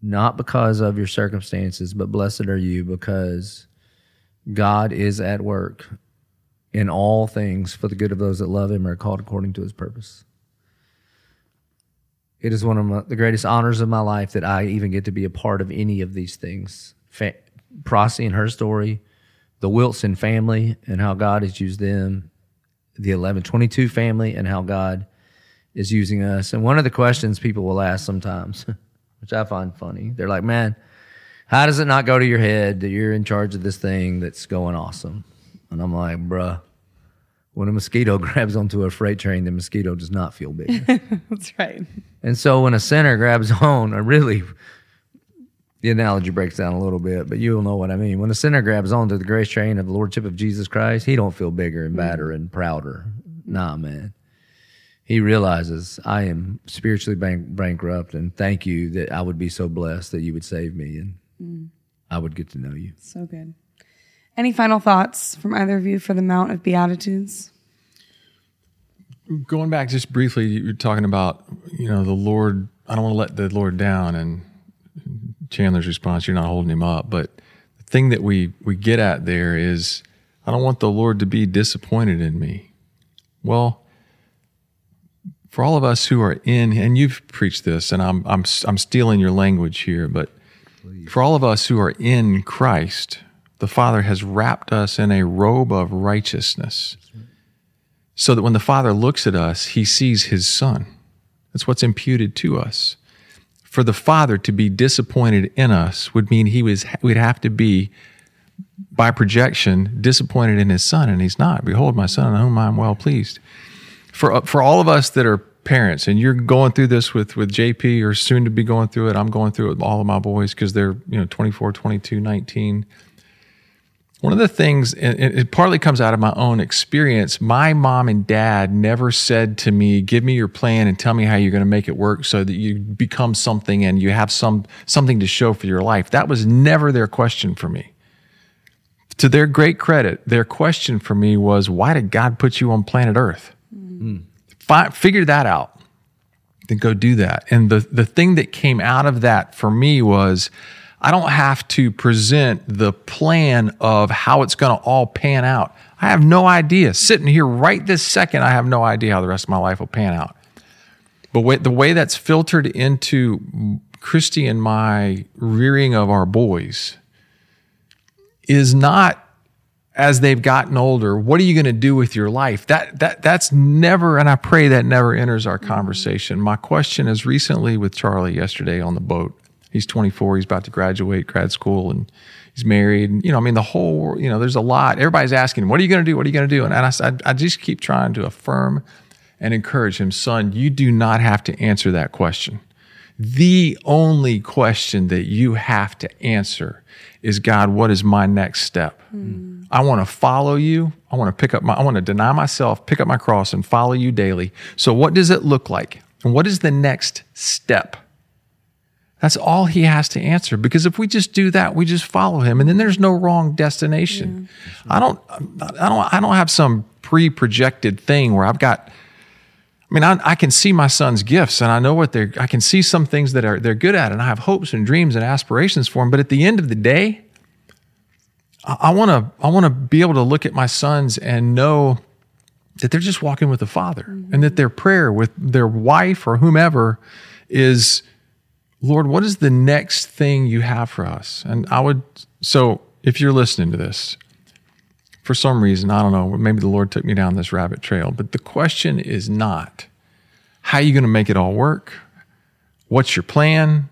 Not because of your circumstances, but blessed are you because God is at work in all things for the good of those that love him and are called according to his purpose. It is one of my, the greatest honors of my life that I even get to be a part of any of these things. Fa- Prosy and her story, the Wilson family and how God has used them, the Eleven22 family and how God is using us. And one of the questions people will ask sometimes, which I find funny, they're like, man, how does it not go to your head that you're in charge of this thing that's going awesome? And I'm like, bruh, when a mosquito grabs onto a freight train, the mosquito does not feel big. That's right. and so when a sinner grabs on, or really, the analogy breaks down a little bit, but you'll know what I mean. When a sinner grabs onto the grace train of the Lordship of Jesus Christ, he don't feel bigger and badder mm-hmm. and prouder. Nah, man. He realizes I am spiritually bank- bankrupt, and thank you that I would be so blessed that you would save me and mm. I would get to know you. So good. Any final thoughts from either of you for the Mount of Beatitudes? Going back just briefly, you were talking about, you know, the Lord, I don't want to let the Lord down. And Chandler's response, you're not holding him up. But the thing that we, we get at there is, I don't want the Lord to be disappointed in me. Well, for all of us who are in, and you've preached this, and I'm, I'm, I'm stealing your language here, but for all of us who are in Christ, the Father has wrapped us in a robe of righteousness so that when the Father looks at us, he sees his Son. That's what's imputed to us. For the Father to be disappointed in us would mean he was would have to be, by projection, disappointed in his Son, and he's not. Behold, my Son, whom I am well pleased. For uh, for all of us that are parents, and you're going through this with with JP, or soon to be going through it, I'm going through it with all of my boys because they're you know 24, 22, 19. One of the things, and it partly comes out of my own experience. My mom and dad never said to me, "Give me your plan and tell me how you're going to make it work, so that you become something and you have some something to show for your life." That was never their question for me. To their great credit, their question for me was, "Why did God put you on planet Earth? Hmm. Fi- figure that out." then go do that. And the, the thing that came out of that for me was I don't have to present the plan of how it's going to all pan out. I have no idea. Sitting here right this second, I have no idea how the rest of my life will pan out. But the way that's filtered into Christy and my rearing of our boys is not as they've gotten older, what are you going to do with your life? That that that's never, and I pray that never enters our mm-hmm. conversation. My question is recently with Charlie yesterday on the boat. He's 24. He's about to graduate grad school, and he's married. And, you know, I mean, the whole. You know, there's a lot. Everybody's asking, him "What are you going to do? What are you going to do?" And I, I, I just keep trying to affirm and encourage him, son. You do not have to answer that question. The only question that you have to answer is God, what is my next step? Hmm. I want to follow you. I want to pick up my, I want to deny myself, pick up my cross and follow you daily. So what does it look like? And what is the next step? That's all he has to answer. Because if we just do that, we just follow him, and then there's no wrong destination. Mm. I don't, I don't, I don't have some pre-projected thing where I've got. I mean, I, I can see my son's gifts, and I know what they're. I can see some things that are they're good at, and I have hopes and dreams and aspirations for him. But at the end of the day, I want to. I want to be able to look at my sons and know that they're just walking with the Father, and that mm-hmm. their prayer with their wife or whomever is, Lord, what is the next thing you have for us? And I would. So, if you're listening to this, for some reason, I don't know, maybe the Lord took me down this rabbit trail, but the question is not how are you going to make it all work? What's your plan?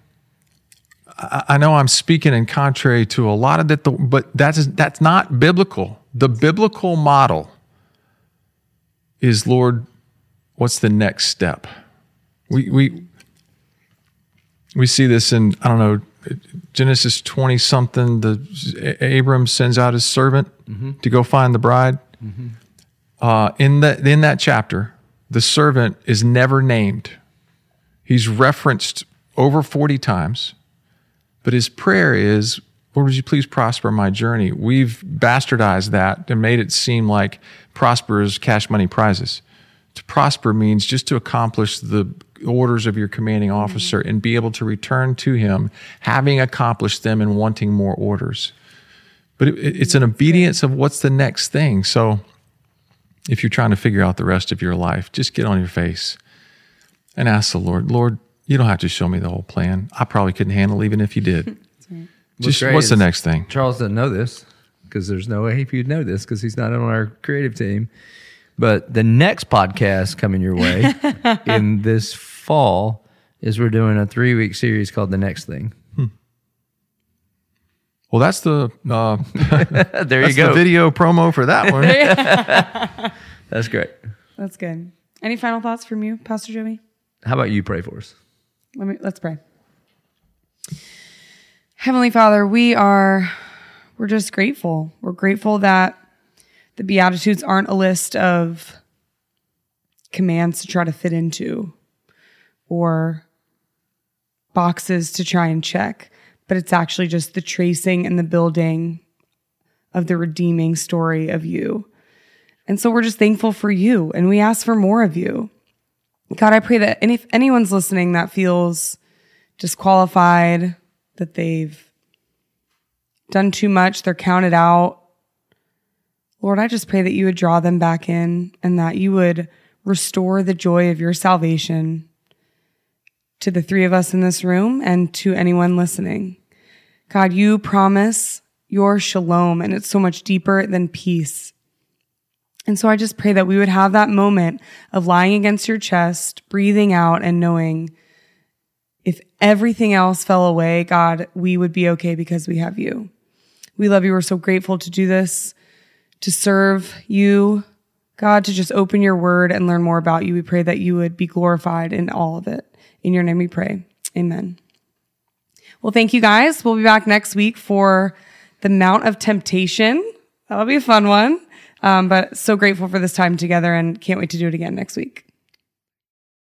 I, know I'm speaking in contrary to a lot of that, but that's that's not biblical. The biblical model is, Lord, what's the next step? We we we see this in I don't know Genesis twenty something. The Abram sends out his servant mm-hmm. to go find the bride. Mm-hmm. Uh, in that in that chapter, the servant is never named. He's referenced over forty times, but his prayer is, "Lord, would you please prosper my journey?" We've bastardized that and made it seem like prosper is cash money prizes. To prosper means just to accomplish the orders of your commanding mm-hmm. officer and be able to return to him having accomplished them and wanting more orders. But it, it's an mm-hmm. obedience of what's the next thing. So if you're trying to figure out the rest of your life, just get on your face and ask the Lord, Lord, you don't have to show me the whole plan. I probably couldn't handle even if you did. Just what's, what's the next thing? Charles doesn't know this because there's no way he'd know this because he's not on our creative team. But the next podcast coming your way in this fall is we're doing a three week series called The Next Thing. Hmm. Well, that's the uh, there you go. The video promo for that one. that's great. That's good. Any final thoughts from you, Pastor Joby? How about you pray for us? Let me let's pray. Heavenly Father, we are we're just grateful. We're grateful that the Beatitudes aren't a list of commands to try to fit into or boxes to try and check, but it's actually just the tracing and the building of the redeeming story of you. And so we're just thankful for you and we ask for more of you. God, I pray that if anyone's listening that feels disqualified, that they've done too much, they're counted out. Lord, I just pray that you would draw them back in and that you would restore the joy of your salvation to the three of us in this room and to anyone listening. God, you promise your shalom, and it's so much deeper than peace. And so I just pray that we would have that moment of lying against your chest, breathing out, and knowing if everything else fell away, God, we would be okay because we have you. We love you. We're so grateful to do this, to serve you, God, to just open your word and learn more about you. We pray that you would be glorified in all of it. In your name we pray. Amen. Well, thank you guys. We'll be back next week for the Mount of Temptation. That'll be a fun one. Um, but so grateful for this time together and can't wait to do it again next week.